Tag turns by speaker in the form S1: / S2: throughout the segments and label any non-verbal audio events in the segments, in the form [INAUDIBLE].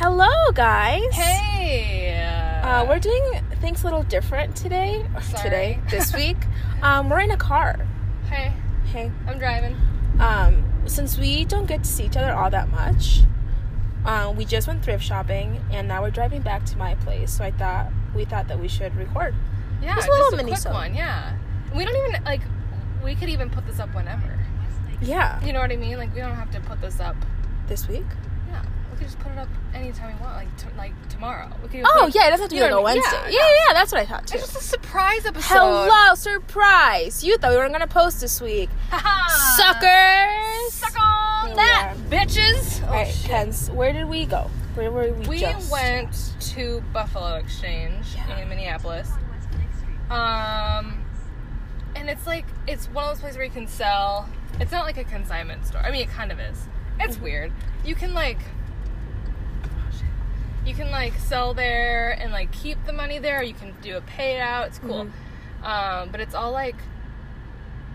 S1: Hello, guys.
S2: Hey.
S1: Uh, we're doing things a little different today.
S2: Sorry.
S1: Today, [LAUGHS] this week. um, we're in a car.
S2: Hey,
S1: Hey.
S2: I'm driving.
S1: Um, since we don't get to see each other all that much, um, we just went thrift shopping, and now we're driving back to my place. So I thought we thought that we should record.
S2: Yeah,
S1: Just
S2: just
S1: a little
S2: a quick one. Yeah. We don't even like. We could even put this up whenever.
S1: Yeah,
S2: You know what I mean? Like we don't have to put this up.
S1: this week.
S2: Could just put it up anytime we want. Like t- like tomorrow.
S1: Oh yeah, it doesn't have to be
S2: you
S1: like
S2: know
S1: a
S2: what I mean?
S1: Wednesday.
S2: Yeah,
S1: Yeah,
S2: yeah.
S1: that's what I thought too.
S2: It's just a surprise episode.
S1: Hello, surprise! You thought we weren't gonna post this week, [LAUGHS] suckers.
S2: Suck on that, bitches. Oh,
S1: All right. Kens, where did we go? Where were we?
S2: We
S1: just?
S2: went to Buffalo Exchange
S1: Yeah.
S2: in Minneapolis. Um, and it's like it's one of those places where you can sell. It's not like a consignment store. I mean, it kind of is. It's
S1: Mm-hmm.
S2: weird. You can like. You can like sell there and like keep the money there. You can do a payout. It's cool.
S1: Mm-hmm.
S2: Um, but it's all like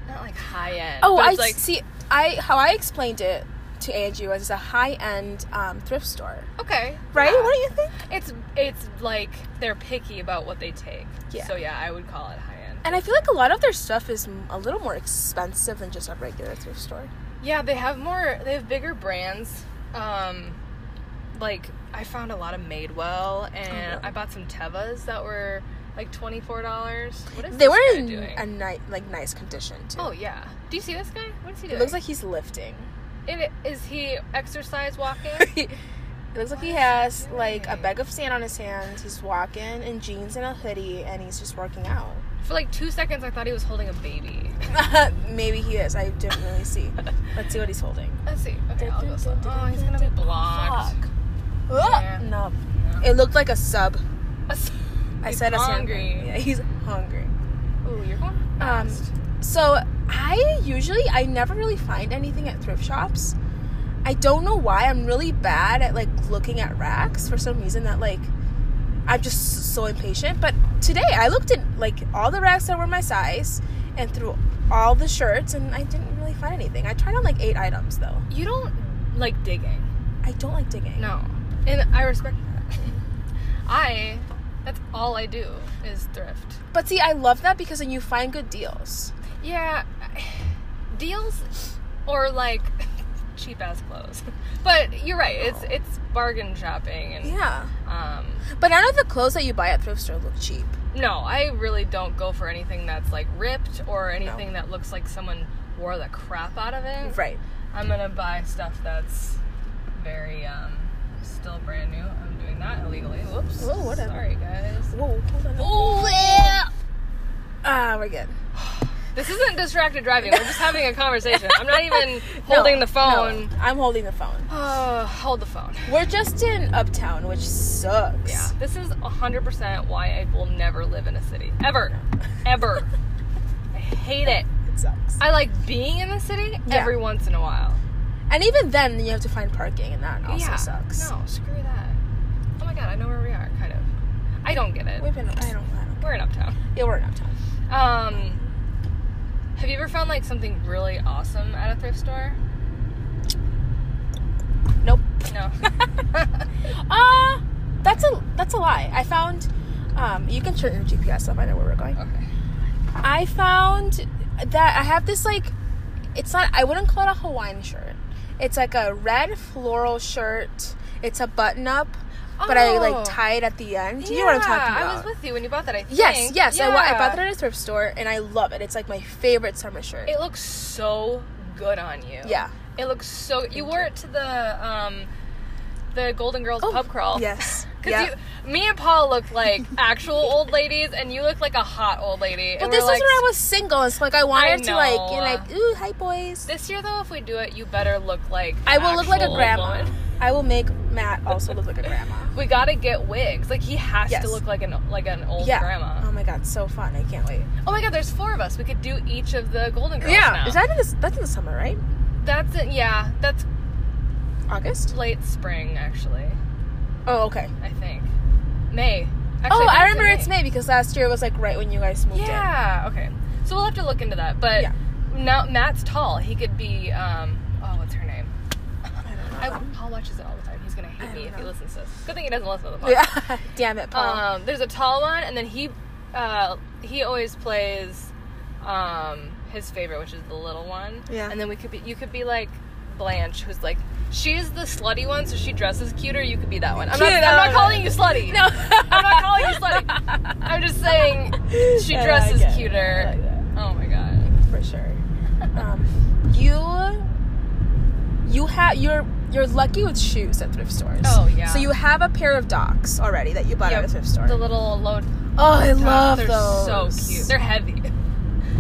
S2: not like high end.
S1: Oh, I
S2: like
S1: see. I how I explained it to Angie was it's a high end um, thrift store,
S2: okay,
S1: right?
S2: yeah.
S1: What do you think?
S2: It's it's like they're picky about what they take.
S1: Yeah.
S2: So yeah, I would call it high end.
S1: And I feel like a lot of their stuff is a little more expensive than just a regular thrift store.
S2: Yeah, they have more. They have bigger brands. Um, like I found a lot of Madewell, and
S1: Okay.
S2: I bought some Tevas that were like twenty four dollars. What is
S1: They were in
S2: doing?
S1: a nice, like nice condition too.
S2: oh yeah. Do you see this guy? What is he doing?
S1: it looks like he's lifting.
S2: It, is he exercise walking?
S1: it looks like he has
S2: he
S1: like a bag of sand on his hands. He's walking in jeans and a hoodie, and he's just working out.
S2: For like two seconds, I thought he was holding a baby.
S1: Maybe he is. I didn't really see. Let's see what he's holding.
S2: Let's see. Okay, I'll go. slow. Oh, he's gonna be blocked.
S1: Fuck.
S2: Yeah.
S1: No.
S2: No.
S1: It looked like a sub. I
S2: He's
S1: said a sandwich.
S2: hungry.
S1: Yeah, he's hungry.
S2: Ooh, you're going
S1: Um. So I usually I never really find anything at thrift shops. I don't know why. I'm really bad at like looking at racks for some reason that like I'm just so impatient. But today I looked at like all the racks that were my size and through all the shirts and I didn't really find anything. I tried on like eight items though.
S2: you don't like digging.
S1: I don't like digging.
S2: No. And I respect that. I, that's all I do is thrift.
S1: But see, I love that because then you find good deals.
S2: Yeah, deals or like cheap ass clothes. But you're right. It's it's bargain shopping and
S1: Yeah.
S2: um
S1: But none of the clothes that you buy at thrift store look cheap.
S2: no, I really don't go for anything that's like ripped or anything that looks like someone wore the crap out of it.
S1: Right.
S2: I'm gonna buy stuff that's very um still brand new. I'm doing that illegally. Whoops.
S1: Oh, whatever.
S2: Sorry guys.
S1: Whoa, hold on.
S2: Oh yeah.
S1: Ah, we're good.
S2: This isn't distracted driving. We're just having a [LAUGHS] conversation. I'm not even holding
S1: No,
S2: the phone.
S1: no, I'm holding the phone.
S2: Oh, [SIGHS] hold the phone.
S1: We're just in Uptown, which sucks.
S2: Yeah, this is 100% why I will never live in a city. Ever. [LAUGHS] Ever. I hate it.
S1: It sucks.
S2: I like being in the city
S1: Yeah.
S2: every once in a while.
S1: And even then, you have to find parking, and that also
S2: yeah.
S1: sucks.
S2: No, screw that. Oh my god, I know where we are, kind of. I don't get it.
S1: We've been. I don't. I don't.
S2: We're in Uptown.
S1: Yeah, we're in Uptown.
S2: Um, have you ever found like something really awesome at a thrift store?
S1: Nope.
S2: No. [LAUGHS] [LAUGHS]
S1: Uh that's a that's a lie. I found. Um, you can turn your GPS up. I know where we're going.
S2: okay.
S1: I found that I have this like. It's not. I wouldn't call it a Hawaiian shirt. It's like a red floral shirt. It's a button up, but I
S2: Oh.
S1: like tie it at the end. You know what I'm talking about?
S2: I was with you when you bought that. I think.
S1: Yes, yes. I, wa- I bought that at a thrift store and I love it. It's like my favorite summer shirt.
S2: It looks so good on you.
S1: yeah.
S2: It looks so. You wore it to the um, the Golden Girls pub crawl.
S1: Oh, Yes. [LAUGHS]
S2: Because you, me and Paul looked like [LAUGHS] actual old ladies, and you look like a hot old lady.
S1: but this was
S2: like,
S1: when I was single. It's like I wanted
S2: I
S1: to like, you know, like, ooh, hi boys.
S2: This year, though, if we do it, you better look like.
S1: I will look like a grandma.
S2: woman.
S1: I will make Matt also look like a grandma. [LAUGHS]
S2: We gotta get wigs. Like he has
S1: Yes.
S2: to look like an like an old
S1: yeah.
S2: grandma.
S1: Oh my god, so fun! I can't wait.
S2: Oh my god, there's four of us. We could do each of the Golden Girls.
S1: yeah.
S2: now.
S1: Is that in the, that's in the summer, right?
S2: That's it. Yeah, that's
S1: August.
S2: late spring actually.
S1: Oh, okay.
S2: I think May. Actually,
S1: oh, I
S2: in
S1: remember it's May because last year it was like right when you guys moved in.
S2: Yeah. Okay. So we'll have to look into that. But
S1: Yeah.
S2: now Matt's tall. He could be. um Oh, what's her name?
S1: I don't know.
S2: I, Paul watches it all the time. He's gonna hate me if if he listens to this. Good thing he doesn't listen to the podcast.
S1: Yeah. [LAUGHS] Damn it, Paul.
S2: Um, there's a tall one, and then he uh, he always plays um, his favorite, which is the little one.
S1: Yeah.
S2: And then we could be you could be like Blanche, who's like she's the slutty one, so she dresses cuter. You could be that one. I'm not, I'm not
S1: uh,
S2: calling you slutty.
S1: no.
S2: I'm not calling you slutty. I'm just saying [LAUGHS] she
S1: I
S2: dresses
S1: like it.
S2: cuter.
S1: I like that.
S2: oh my god.
S1: for sure. Um, [LAUGHS] you you have you're you're lucky with shoes at thrift stores.
S2: Oh, yeah.
S1: So you have a pair of Docs already that you bought at
S2: Yep.
S1: a thrift store.
S2: The little low
S1: oh, I
S2: top,
S1: love
S2: they're
S1: those.
S2: so cute. They're heavy.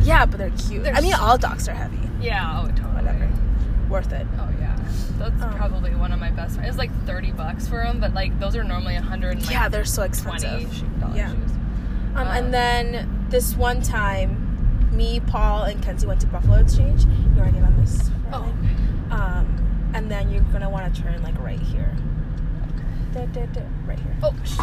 S1: yeah, but they're cute.
S2: They're
S1: I mean,
S2: so-
S1: all Docs are heavy.
S2: Yeah. Oh, totally.
S1: Whatever. Worth it.
S2: Oh yeah, that's
S1: Um,
S2: probably one of my best. Friends. It's like thirty bucks for them, but like those are normally a hundred like
S1: yeah, they're so
S2: twenty
S1: expensive.
S2: dollar
S1: Yeah.
S2: shoes.
S1: Um,
S2: Um,
S1: and then this one time, me, Paul, and Kenzie went to Buffalo Exchange. You want to get on this?
S2: Oh,
S1: Um, and then you're gonna want to turn like right here. Da, da, da, right here.
S2: oh, sh-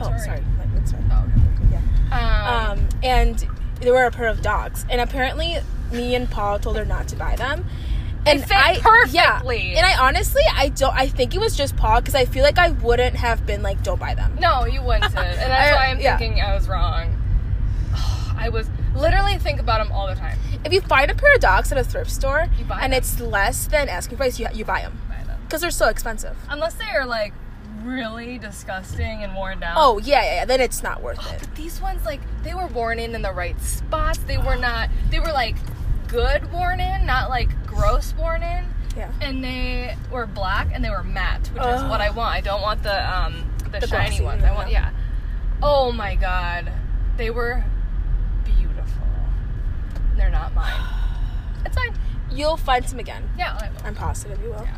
S1: Oh,
S2: sorry.
S1: sorry. Like, That's right.
S2: oh, okay.
S1: Yeah.
S2: Um,
S1: Um, and there were a pair of Docs, and apparently me and Paul told her not to buy them. And
S2: fit
S1: I
S2: perfectly.
S1: Yeah, and I honestly I don't I think it was just Paul because I feel like I wouldn't have been like don't buy them.
S2: no, you wouldn't, [LAUGHS] and that's
S1: I-
S2: why I'm
S1: yeah.
S2: thinking I was wrong. [SIGHS] I was literally think about them all the time.
S1: If you find a pair of Docs at a thrift store and
S2: them.
S1: it's less than asking price, you you buy them because they're so expensive.
S2: Unless they are like really disgusting and worn down.
S1: Oh yeah, yeah, yeah. Then it's not worth oh, it.
S2: But these ones, like, they were worn in in the right spots. They were not. They were like good worn in, not like gross worn in.
S1: Yeah.
S2: and they were black and they were matte, which is what I want. I don't want the um the,
S1: The
S2: shiny ones. I want
S1: yeah.
S2: yeah. Oh my god, they were beautiful. They're not mine. [SIGHS] It's fine.
S1: You'll find some again.
S2: Yeah, I will.
S1: I'm positive you will.
S2: Yeah.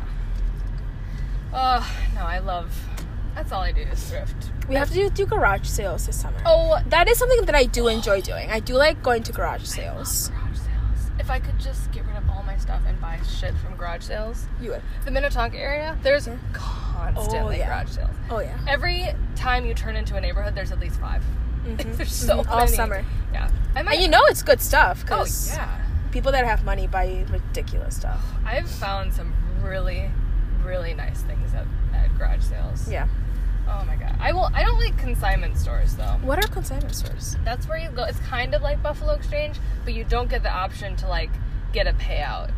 S2: Oh no, I love. That's all I do is thrift.
S1: We have to do, do garage sales this summer.
S2: Oh,
S1: That is something that I do enjoy doing. I do like going to garage sales.
S2: If I could just get rid of all my stuff and buy shit from garage sales,
S1: You would.
S2: the Minnetonka area, there's
S1: Yeah.
S2: constantly
S1: Oh, yeah.
S2: garage sales.
S1: Oh yeah.
S2: Every time you turn into a neighborhood, there's at least 5
S1: Mhm. [LAUGHS]
S2: there's so
S1: Mhm. All summer.
S2: Yeah, I might.
S1: And you know it's good stuff
S2: oh
S1: because
S2: yeah,
S1: people that have money buy ridiculous stuff.
S2: I've found some really, really nice things at, at garage sales.
S1: Yeah.
S2: Oh my god, I will. I don't like consignment stores though.
S1: What are consignment stores?
S2: That's where you go. It's kind of like Buffalo Exchange, but you don't get the option to like get a payout.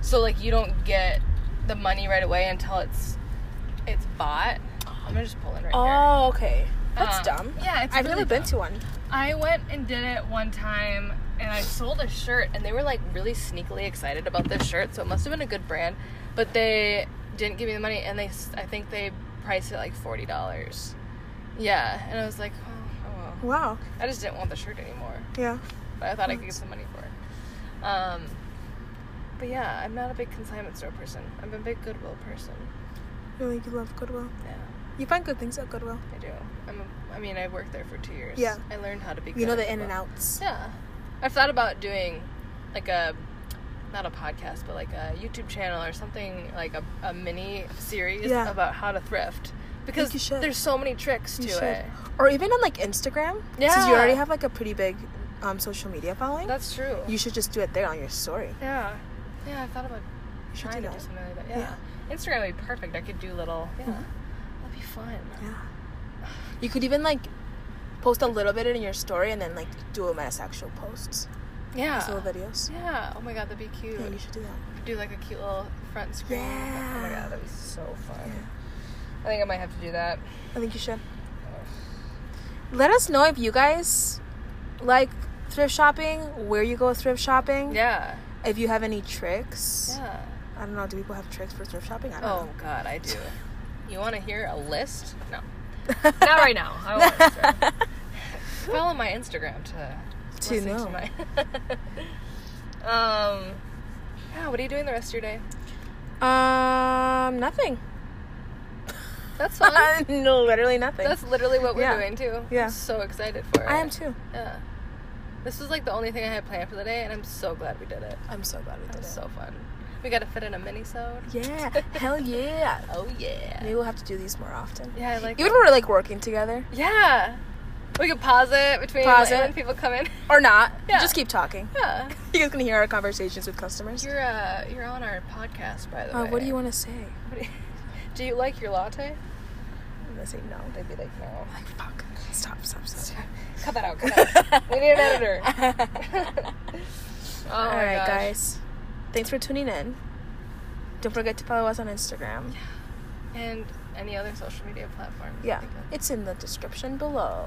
S2: So like you don't get the money right away until it's it's bought. I'm gonna just pull in right here.
S1: Oh, okay. That's
S2: Um,
S1: dumb.
S2: yeah, it's
S1: I've
S2: really
S1: never been
S2: dumb.
S1: to one.
S2: I went and did it one time and I sold a shirt and they were like really sneakily excited about this shirt, so it must have been a good brand, but they didn't give me the money and they I think they priced it like $40. Yeah, and I was like, oh, oh well.
S1: Wow.
S2: I just didn't want the shirt anymore,
S1: Yeah.
S2: but I thought I could get some money for it. Um but yeah, I'm not a big consignment store person. I'm a big Goodwill person.
S1: Really, you love Goodwill.
S2: Yeah,
S1: You find good things at Goodwill.
S2: I do. I'm a, I mean, I worked there for 2 years.
S1: Yeah.
S2: I learned how to be good
S1: You know the in and outs.
S2: Yeah. I've thought about doing like a not a podcast, but like a YouTube channel or something like a, a mini series
S1: Yeah.
S2: about how to thrift. Because there's so many tricks to it.
S1: Or even on like Instagram. Since
S2: Yeah.
S1: you already have like a pretty big um, social media following.
S2: That's true.
S1: you should just do it there on your story.
S2: yeah. Yeah, I thought about trying
S1: do
S2: to do something like that. Yeah. Instagram would be perfect. I could do little yeah.
S1: Mhm.
S2: That'd be fun.
S1: Yeah. You could even like post a little bit in your story and then like do them as actual posts.
S2: Yeah.
S1: Little videos.
S2: Yeah. Oh my god, that'd be cute.
S1: Yeah, you should do that.
S2: do like a cute little front screen. Yeah. Oh my god, that'd be so fun.
S1: Yeah.
S2: I think I might have to do that.
S1: I think you should. [SIGHS] Let us know if you guys like thrift shopping, where you go thrift shopping.
S2: Yeah.
S1: If you have any tricks.
S2: Yeah.
S1: I don't know. Do people have tricks for thrift shopping? I
S2: Oh
S1: don't
S2: God, I do. [LAUGHS] You want to hear a list? No, [LAUGHS] not right now. [LAUGHS] Follow my Instagram to
S1: To know.
S2: To my um. Yeah. What are you doing the rest of your day?
S1: Um, nothing.
S2: That's [LAUGHS] fun.
S1: no, literally nothing.
S2: That's literally what we're
S1: Yeah.
S2: doing too.
S1: Yeah.
S2: I'm so excited for it.
S1: I am too.
S2: Yeah. This was like the only thing I had planned for the day, and I'm so glad we did it.
S1: I'm so glad we
S2: It
S1: did
S2: was
S1: it.
S2: so fun. We got to fit in a mini sode.
S1: Yeah, [LAUGHS] hell yeah.
S2: Oh yeah.
S1: Maybe we'll have to do these more often.
S2: Yeah, I like.
S1: Even when we're like working together,
S2: Yeah. We could pause it between
S1: Pause
S2: like,
S1: it.
S2: when people come in.
S1: or not.
S2: Yeah.
S1: Just keep talking.
S2: Yeah. [LAUGHS]
S1: You guys can hear our conversations with customers.
S2: You're uh you're on our podcast by the
S1: Uh,
S2: way.
S1: what do you want to say?
S2: What do you- [LAUGHS] do you like your latte?
S1: I'm gonna say no.
S2: They'd be like, no.
S1: Like fuck. Stop. Stop. Stop.
S2: Cut that out. Cut that out. [LAUGHS] we need an editor. oh
S1: All right,
S2: gosh.
S1: guys. Thanks for tuning in. Don't forget to follow us on Instagram.
S2: And any other social media platform.
S1: Yeah, it's in the description below.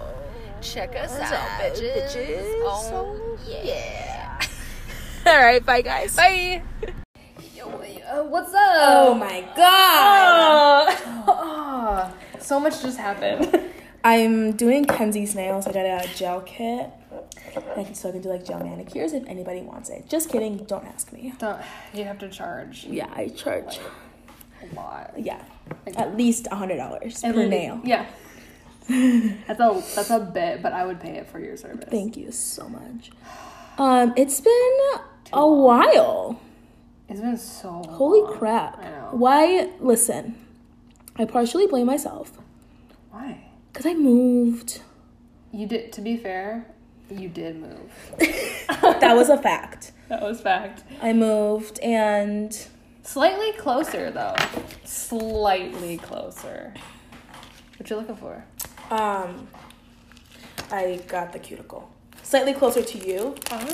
S2: Check us
S1: What's
S2: out,
S1: up,
S2: bitches.
S1: Oh,
S2: Oh,
S1: yeah. [LAUGHS] All right, bye, guys.
S2: Bye. Yo, uh, what's up?
S1: Oh my god.
S2: Oh, [LAUGHS] so much just happened. [LAUGHS]
S1: I'm doing Kenzie's nails. I got a gel kit. I can, so I can do like gel manicures if anybody wants it. Just kidding. Don't ask me.
S2: Don't, you have to charge
S1: Yeah, I charge.
S2: A lot.
S1: Yeah, at least a hundred dollars per
S2: least-
S1: nail.
S2: Yeah. [LAUGHS] that's a that's a bit, but I would pay it for your service.
S1: Thank you so much. Um, it's been a while.
S2: It's been so
S1: Holy
S2: long.
S1: crap!
S2: I know.
S1: Why? Listen, I partially blame myself
S2: Why?
S1: because I moved.
S2: You did. To be fair, you did move. [LAUGHS]
S1: That was a fact. [LAUGHS]
S2: That was fact.
S1: I moved and
S2: Slightly closer though. Slightly closer. What you looking for?
S1: um, I got the cuticle slightly closer to you.
S2: Um,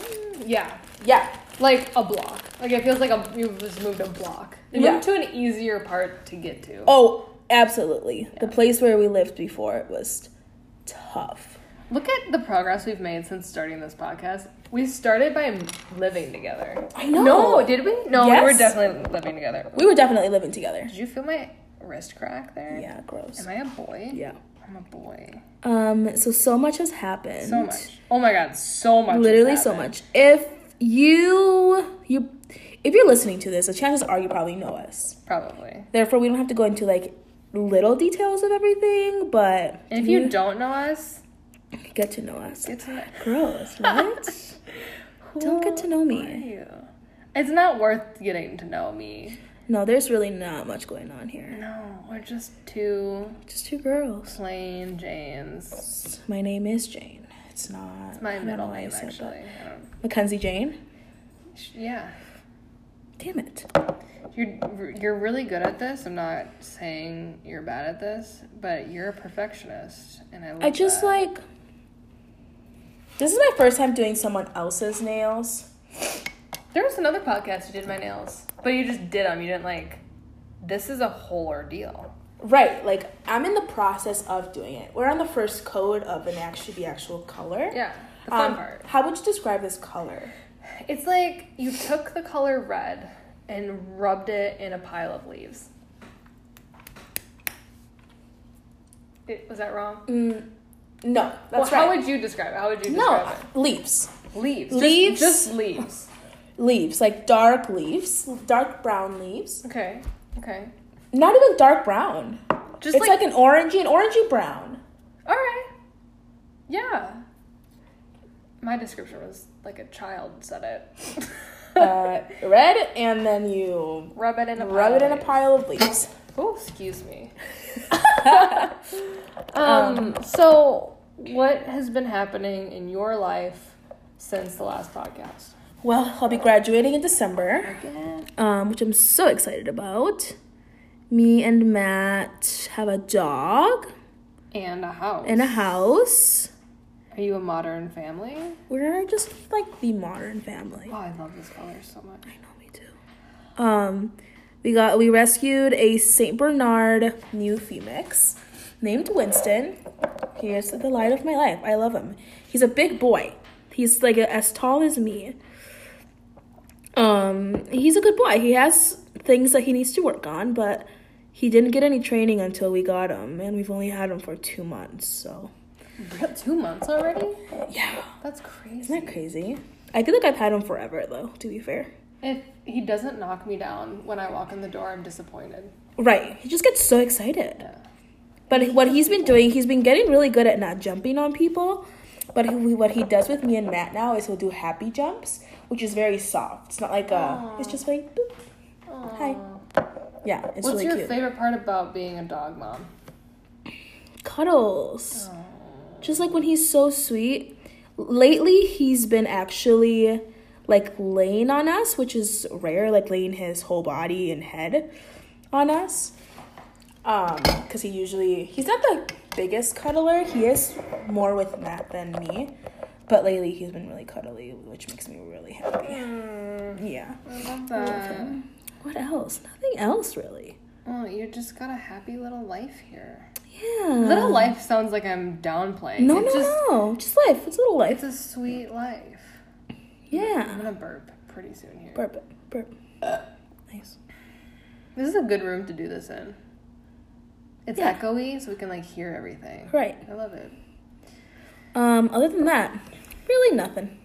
S2: yeah,
S1: Yeah,
S2: like a block. Like it feels like a you just moved a block. You
S1: Yeah.
S2: moved to an easier part to get to.
S1: Oh, absolutely. The place where we lived before it was tough.
S2: Look at the progress we've made since starting this podcast. We started by living together.
S1: I know.
S2: No, did we? No, we were definitely living together.
S1: We were definitely living together.
S2: Did you feel my wrist crack there?
S1: Yeah, gross.
S2: Am I a boy?
S1: Yeah.
S2: I'm a boy.
S1: Um, so so much has happened.
S2: So much. Oh my god, so much. has
S1: Literally so
S2: happened.
S1: much. If you you if you're listening to this, the chances are you probably know us.
S2: Probably.
S1: Therefore, we don't have to go into like little details of everything, but
S2: And if you don't know us,
S1: get to know us.
S2: get to know.
S1: Gross, right? [LAUGHS] Don't get to know me.
S2: It's not worth getting to know me.
S1: no, there's really not much going on here.
S2: No, we're just two
S1: Just two girls.
S2: plain Janes.
S1: My name is Jane. It's not
S2: It's my
S1: don't
S2: middle
S1: why I
S2: name
S1: said that.
S2: actually. I don't-
S1: Mackenzie Jane.
S2: Yeah.
S1: Damn it.
S2: You're you're really good at this. I'm not saying you're bad at this, but you're a perfectionist, and I. Love
S1: I just
S2: that.
S1: like. This is my first time doing someone else's nails.
S2: There was another podcast you did my nails, but you just did them. You didn't like. This is a whole ordeal.
S1: Right, like I'm in the process of doing it. We're on the first coat of an actually the actual color.
S2: Yeah, the fun
S1: Um,
S2: part.
S1: How would you describe this color?
S2: It's like you took the color red and rubbed it in a pile of leaves. It, was that wrong?
S1: Mm, no, that's
S2: well, how would you describe it? How would you describe
S1: leaves.
S2: it? Leaves.
S1: Leaves?
S2: Just, just leaves.
S1: Leaves, like dark leaves, dark brown leaves.
S2: Okay. Okay.
S1: Not even dark brown.
S2: Just
S1: it's
S2: like,
S1: like, an orangey, an orangey brown.
S2: all right. Yeah. My description was like a child said it.
S1: Uh, [LAUGHS] red, and then you
S2: rub it in a
S1: rub it in a pile of leaves.
S2: Oh, excuse me. [LAUGHS] um, so what has been happening in your life since the last podcast?
S1: Well, I'll be graduating in December. Um, which I'm so excited about. Me and Matt have a dog
S2: And a house.
S1: and a house.
S2: Are you a modern family?
S1: We're just like the modern family.
S2: Oh, I love this color so much.
S1: I know me too. Um, we got we rescued a Saint Bernard Newfie mix named Winston. He is the light of my life. I love him. He's a big boy. He's like as tall as me. Um, he's a good boy. He has things that he needs to work on, but he didn't get any training until we got him, and we've only had him for two months. So
S2: Real- Two months already?
S1: yeah,
S2: That's crazy.
S1: isn't that crazy? I feel like I've had him forever, though. To be fair.
S2: If he doesn't knock me down when I walk in the door, I'm disappointed.
S1: Right. He just gets so excited.
S2: Yeah.
S1: But what he's been doing, he's been getting really good at not jumping on people. But he, what he does with me and Matt now is he'll do happy jumps, which is very soft. It's not like a. It's just like boop. Hi. Yeah, it's
S2: What's
S1: really
S2: your
S1: cute.
S2: favorite part about being a dog mom?
S1: Cuddles. Just like when he's so sweet. Lately, he's been actually like laying on us, which is rare. Like laying his whole body and head on us. Um, because he usually he's not the biggest cuddler. He is more with Matt than me, but lately he's been really cuddly, which makes me really happy. Yeah.
S2: I love that.
S1: What else? Nothing else really.
S2: Oh, you just got a happy little life here.
S1: Yeah.
S2: Little life sounds like I'm downplaying.
S1: No,
S2: it's
S1: no,
S2: just,
S1: no. Just life. It's a little life.
S2: It's a sweet life. I'm gonna burp pretty soon here.
S1: Burp. Burp. Nice.
S2: This is a good room to do this in. It's
S1: Yeah.
S2: echoey, so we can like hear everything.
S1: Right.
S2: I love it.
S1: Um. Other than that, really nothing.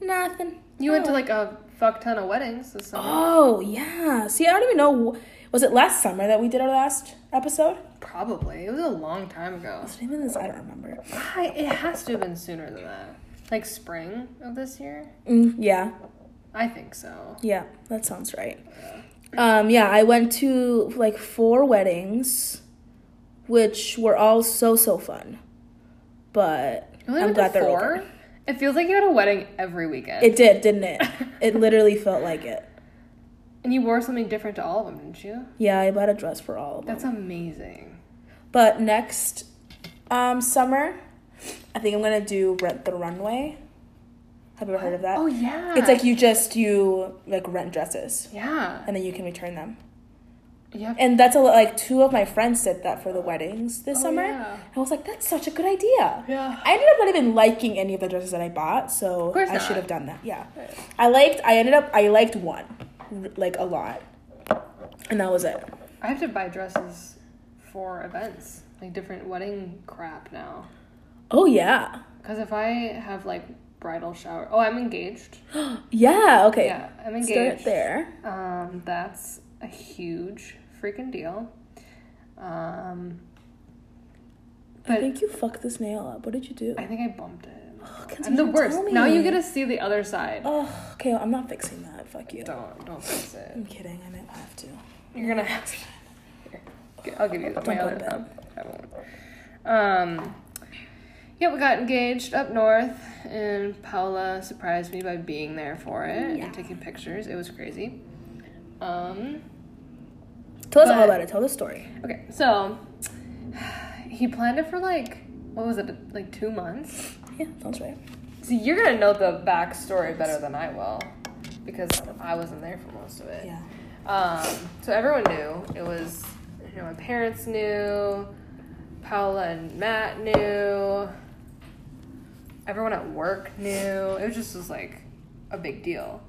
S1: Nothing.
S2: You went to like a fuck ton of weddings this summer.
S1: Oh yeah. See, I don't even know. Was it last summer that we did our last episode?
S2: Probably. It was a long time ago.
S1: Was it even this? I don't remember.
S2: I, it has to have been sooner than that. Like spring of this year?
S1: Mm, yeah.
S2: I think so.
S1: Yeah. That sounds right. Um. Yeah. I went to like four weddings, which were all so so fun. But I'm glad they're
S2: four?
S1: over.
S2: It feels like you had a wedding every weekend.
S1: It did, didn't it? [LAUGHS] It literally felt like it.
S2: and you wore something different to all of them, didn't you?
S1: Yeah, I bought a dress for all of them.
S2: That's amazing.
S1: But next um, summer, I think I'm gonna do rent the runway. Have you ever heard of that?
S2: Oh yeah.
S1: It's like you just you like rent dresses
S2: Yeah.
S1: and then you can return them.
S2: Yeah.
S1: And that's a lot- like two of my friends did that for the weddings this
S2: Oh,
S1: summer.
S2: yeah.
S1: I was like, that's such a good idea.
S2: Yeah.
S1: I ended up not even liking any of the dresses that I bought, so
S2: course
S1: I
S2: not.
S1: should have done that. Yeah, I liked. I ended up. I liked one, like a lot, and that was it.
S2: I have to buy dresses for events, like different wedding crap now.
S1: Oh yeah,
S2: Because if I have like bridal shower, oh, I'm engaged. [GASPS]
S1: yeah. Okay,
S2: Yeah, I'm engaged.
S1: start there.
S2: Um, that's a huge freaking deal. Um,
S1: I think you fucked this nail up. What did you do?
S2: I think I bumped it. [GASPS] I'm the worst. Now you get to see the other side.
S1: Oh, okay. I'm not fixing that. Fuck you.
S2: Don't don't fix it.
S1: I'm kidding. I might have to.
S2: You're gonna have to. [LAUGHS] Here, I'll give you my
S1: Don't put
S2: other. I won't. Um. Yeah, we got engaged up north, and Paula surprised me by being there for it
S1: Yeah.
S2: and taking pictures. It was crazy. Um.
S1: Tell us all
S2: But-
S1: about it. Tell the story.
S2: Okay, so he planned it for like what was it, like two months?
S1: Yeah, sounds right.
S2: See, you're gonna know the backstory better than I will, because I wasn't there for most of it.
S1: Yeah.
S2: Um, so everyone knew it was, you know, my parents knew, Paula and Matt knew, everyone at work knew. It was just was like a big deal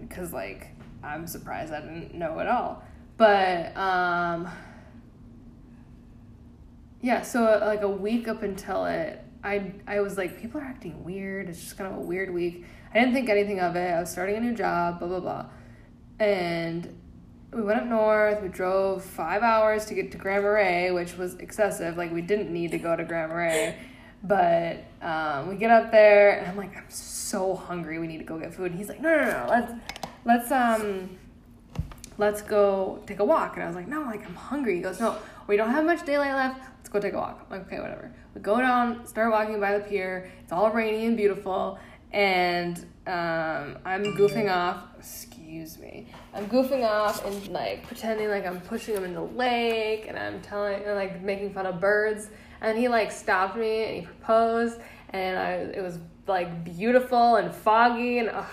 S2: because like I'm surprised I didn't know at all. But um, yeah, so like a week up until it, I I was like, people are acting weird. It's just kind of a weird week. I didn't think anything of it. I was starting a new job, blah blah blah, and we went up north. We drove five hours to get to Grand Marais, which was excessive. Like we didn't need to go to Grand Marais, but um, we get up there, and I'm like, I'm so hungry. We need to go get food. And he's like, No no no, let's let's um let's go take a walk. And I was like, no, like I'm hungry. He goes, no, we don't have much daylight left. Let's go take a walk. I'm like, okay, whatever. We go down, start walking by the pier. It's all rainy and beautiful. And um, I'm goofing off. Excuse me. I'm goofing off and like pretending like I'm pushing him in the lake and I'm telling like making fun of birds. And he like stopped me and he proposed. And I, it was like beautiful and foggy and ugh,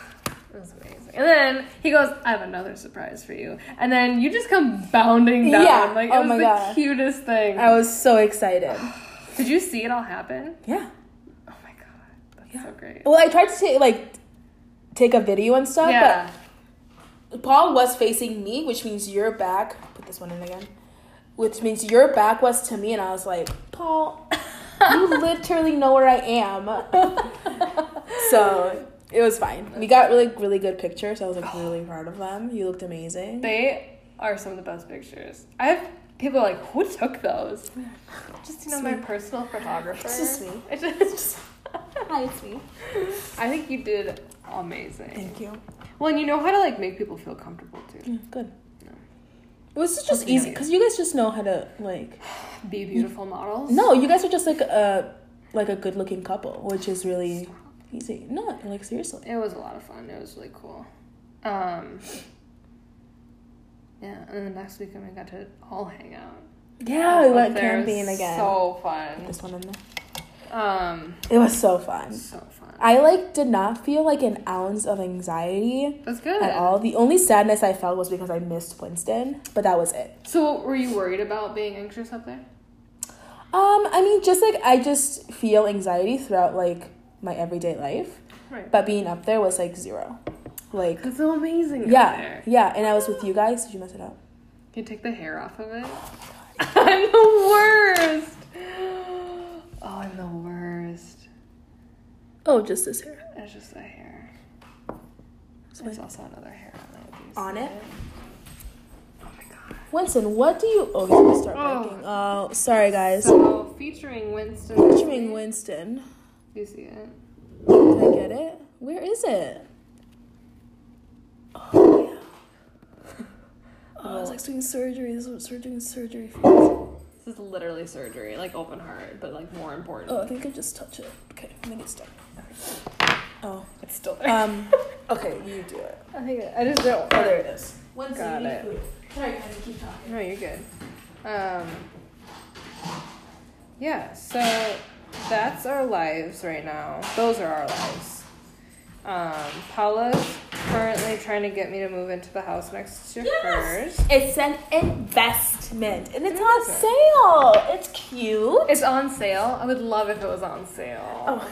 S2: it was amazing. And then he goes, I have another surprise for you. And then you just come bounding down.
S1: Yeah.
S2: Like, it
S1: Oh
S2: was
S1: my
S2: the
S1: God.
S2: cutest thing.
S1: I was so excited. [SIGHS]
S2: Did you see it all happen?
S1: Yeah.
S2: Oh my God. That's so great.
S1: Well, I tried to take like take a video and stuff,
S2: Yeah.
S1: but Paul was facing me, which means your back. Put this one in again. Which means your back was to me, and I was like, Paul, you [LAUGHS] literally know where I am. [LAUGHS] so it was fine. We got really, really good pictures. I was like really proud of them. You looked amazing.
S2: They are some of the best pictures. I have people like, who took those? Just, you know, my personal photographer.
S1: It's just me.
S2: It's just, [LAUGHS]
S1: Hi, it's me.
S2: I think you did amazing.
S1: Thank you.
S2: Well, and you know how to like make people feel comfortable too.
S1: Yeah, good. It was just
S2: Something
S1: easy because you guys just know how to like.
S2: Be beautiful models.
S1: No, you guys are just like a like a good looking couple, which is really easy. No, like seriously.
S2: It was a lot of fun. It was really cool. Um, Yeah, and then next weekend we got to all hang out.
S1: Yeah, we went. Camping again.
S2: So fun.
S1: this one in there.
S2: Um,
S1: It was so fun.
S2: so fun.
S1: I like did not feel like an ounce of anxiety
S2: That's good.
S1: at all. The only sadness I felt was because I missed Winston, but that was it.
S2: So, were you worried about being anxious up there?
S1: Um, I mean, just like I just feel anxiety throughout like my everyday life,
S2: Right.
S1: but being up there was like zero. Like,
S2: That's so amazing.
S1: yeah, yeah. And I was with you guys. Did you mess it up?
S2: Can you take the hair off of it? [LAUGHS] I'm the worst. [GASPS] Oh, I'm the worst.
S1: Oh, just this hair.
S2: It's just a hair.
S1: It's
S2: There's
S1: fine.
S2: also another hair on it.
S1: On it?
S2: Oh my god.
S1: Winston, what do you? Oh, he's gonna start
S2: Oh.
S1: barking. Oh, sorry guys.
S2: So featuring Winston.
S1: Featuring Winston.
S2: Do you see it?
S1: Did I get it? Where is it? Oh yeah. Oh, it's like doing surgery. This is what surgery doing surgery feels.
S2: This is literally surgery, like open heart, but like more important.
S1: Oh, I think I just touch it. Okay, let me get started. Oh,
S2: It's still there.
S1: um, [LAUGHS] okay, you do it.
S2: I think I just don't.
S1: Oh, there it is. Winston,
S2: Got
S1: you need
S2: it.
S1: food. Sorry, guys, keep talking.
S2: No, you're good. Um, yeah, so that's our lives right now. Those are our lives. Um, Paula's currently trying to get me to move into the house next to hers.
S1: It's an investment, and it's
S2: It
S1: on sale. It's cute.
S2: It's on sale. I would love if it was on sale.
S1: Oh,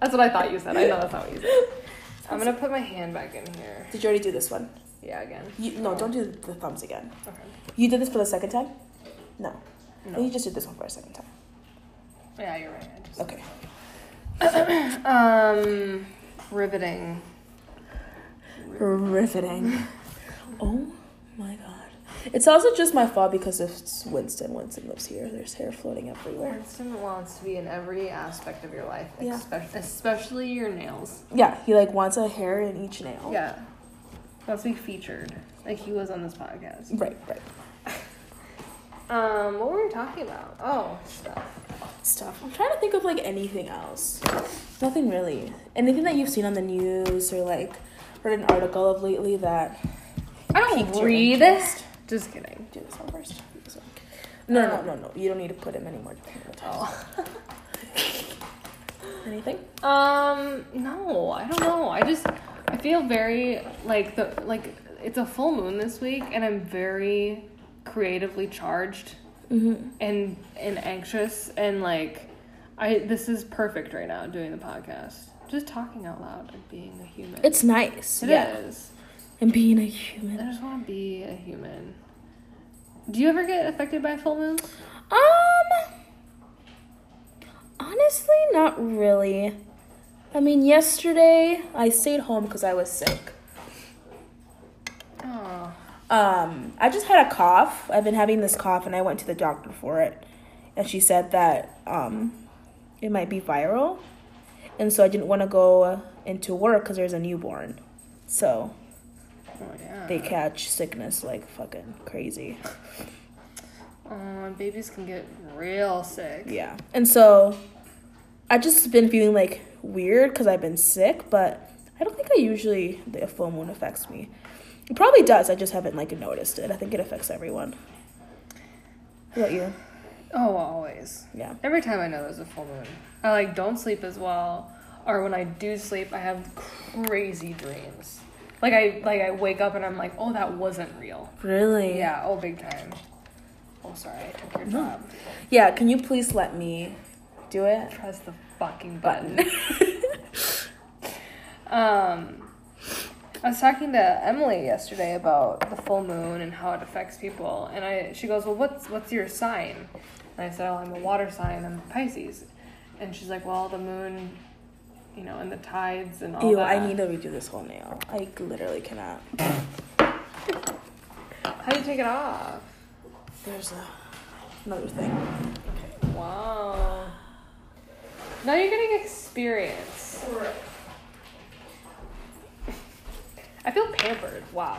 S2: That's what I thought you said. I know that's not what you said. [LAUGHS] I'm gonna put my hand back in here.
S1: did you already do this one?
S2: Yeah, again.
S1: You, no, don't do the thumbs again.
S2: Okay.
S1: You did this for the second time? No.
S2: No.
S1: You just did this one for a second time.
S2: Yeah, you're right.
S1: Okay. [COUGHS]
S2: Um, riveting.
S1: Riveting. oh my god. It's also just my fault because it's Winston. Winston lives here. There's hair floating everywhere.
S2: Winston wants to be in every aspect of your life,
S1: Yeah.
S2: especially, especially your nails.
S1: Yeah, he like wants a hair in each nail.
S2: Yeah, wants to be featured, like he was on this podcast.
S1: Right, right.
S2: Um, what were we talking about? Oh, stuff.
S1: Stuff. I'm trying to think of like anything else. Nothing really. Anything that you've seen on the news or like read an article of lately that
S2: I don't read. Just kidding.
S1: Do this one first. Do this one. No, no, no, no. You don't need to put him anymore.
S2: Oh. [LAUGHS]
S1: Anything?
S2: Um, no, I don't know. I just I feel very like the like it's a full moon this week, and I'm very creatively charged
S1: Mm-hmm.
S2: and and anxious and like I this is perfect right now doing the podcast. Just talking out loud and being a human.
S1: It's nice.
S2: It
S1: yeah.
S2: is.
S1: And being a human.
S2: I just want to be a human. Do you ever get affected by full moons?
S1: Um. Honestly, not really. I mean, yesterday I stayed home because I was sick.
S2: Oh,
S1: Um, I just had a cough. I've been having this cough, and I went to the doctor for it, and she said that um, it might be viral, and so I didn't want to go into work because there's a newborn, so
S2: oh yeah.
S1: they catch sickness like fucking crazy.
S2: Oh, babies can get real sick.
S1: Yeah, and so I just been feeling like weird because I've been sick, but I don't think I usually the full moon affects me. It probably does. I just haven't like noticed it. I think it affects everyone. How about you?
S2: Oh, always.
S1: Yeah.
S2: Every time I know there's a full moon, I like don't sleep as well, or when I do sleep, I have crazy dreams. Like I like I wake up and I'm like, oh, that wasn't real.
S1: Really?
S2: Yeah. Oh, big time. Oh, sorry, I took your job.
S1: Yeah, can you please let me do it?
S2: Press the fucking
S1: Button. [LAUGHS]
S2: um, I was talking to Emily yesterday about the full moon and how it affects people, and I she goes, "Well, what's what's your sign?" And I said, "Oh, I'm a water sign. I'm Pisces," and she's like, "Well, the moon, you know, and the tides and all
S1: Ew,
S2: that."
S1: I need to redo this whole nail. I literally cannot.
S2: How do you take it off?
S1: There's a, another thing. Okay.
S2: Wow. Now you're getting experience. I feel pampered. Wow.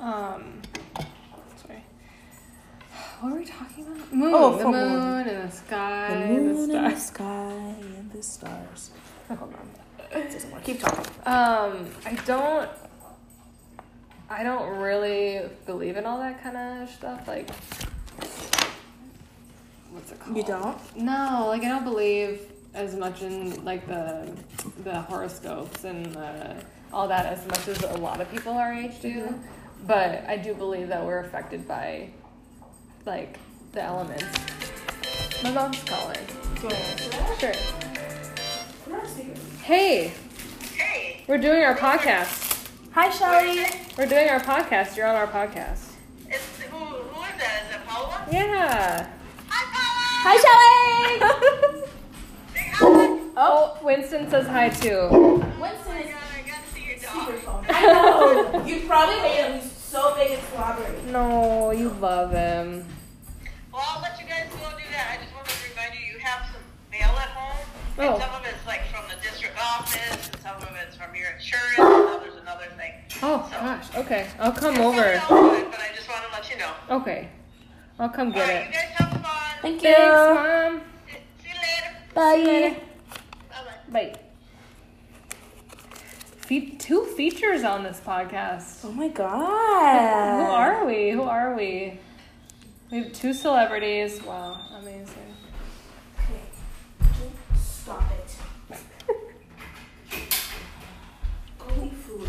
S2: Um, sorry. What were we talking about? Moon.
S1: Oh,
S2: the moon,
S1: moon.
S2: and the sky
S1: The
S2: and
S1: moon
S2: the
S1: and the
S2: stars.
S1: sky and the stars. [LAUGHS] Hold on. say some more. Keep talking.
S2: Um, I don't. I don't really believe in all that kind of stuff. Like, what's it called?
S1: You don't?
S2: No, like I don't believe as much in like the the horoscopes and uh, all that as much as a lot of people our age do. But I do believe that we're affected by like the elements. My mom's calling.
S1: Do you want to answer that?
S2: Sure.
S1: Put her on speaker.
S2: Hey,
S3: Hey,
S2: we're doing our podcast.
S1: Hi, Shelly.
S2: We're doing our podcast. You're on our podcast.
S3: it's, who, who is that? Is it Paula?
S2: Yeah.
S3: Hi, Paula.
S1: Hi, Shelly. [LAUGHS]
S3: Paula!
S2: Oh, Winston says hi too.
S1: Winston
S3: Oh
S1: is
S3: my God, I got to see your dog.
S1: I know. [LAUGHS] You probably hate him. He's so big and slobbery.
S2: No, you love him.
S3: Well, I'll let you guys go do that. I just wanted to remind you, you have some mail at home.
S2: Oh.
S3: And some of it's like from the district office, and some of it's from your insurance, and others another thing.
S2: Oh
S3: So-
S2: gosh. Okay, I'll come over.
S3: not good, but I just want to let you know.
S2: Okay, I'll come
S3: All
S2: get
S3: right, you
S2: it.
S3: guys have fun.
S1: Thank you.
S2: Thanks, mom.
S3: See you later.
S1: Bye.
S3: Bye-bye.
S2: Bye. Fe- two features on this podcast.
S1: Oh my god!
S2: Who are we? Who are we? We have two celebrities. Wow, amazing.
S1: Okay, stop it. [LAUGHS] Go eat food.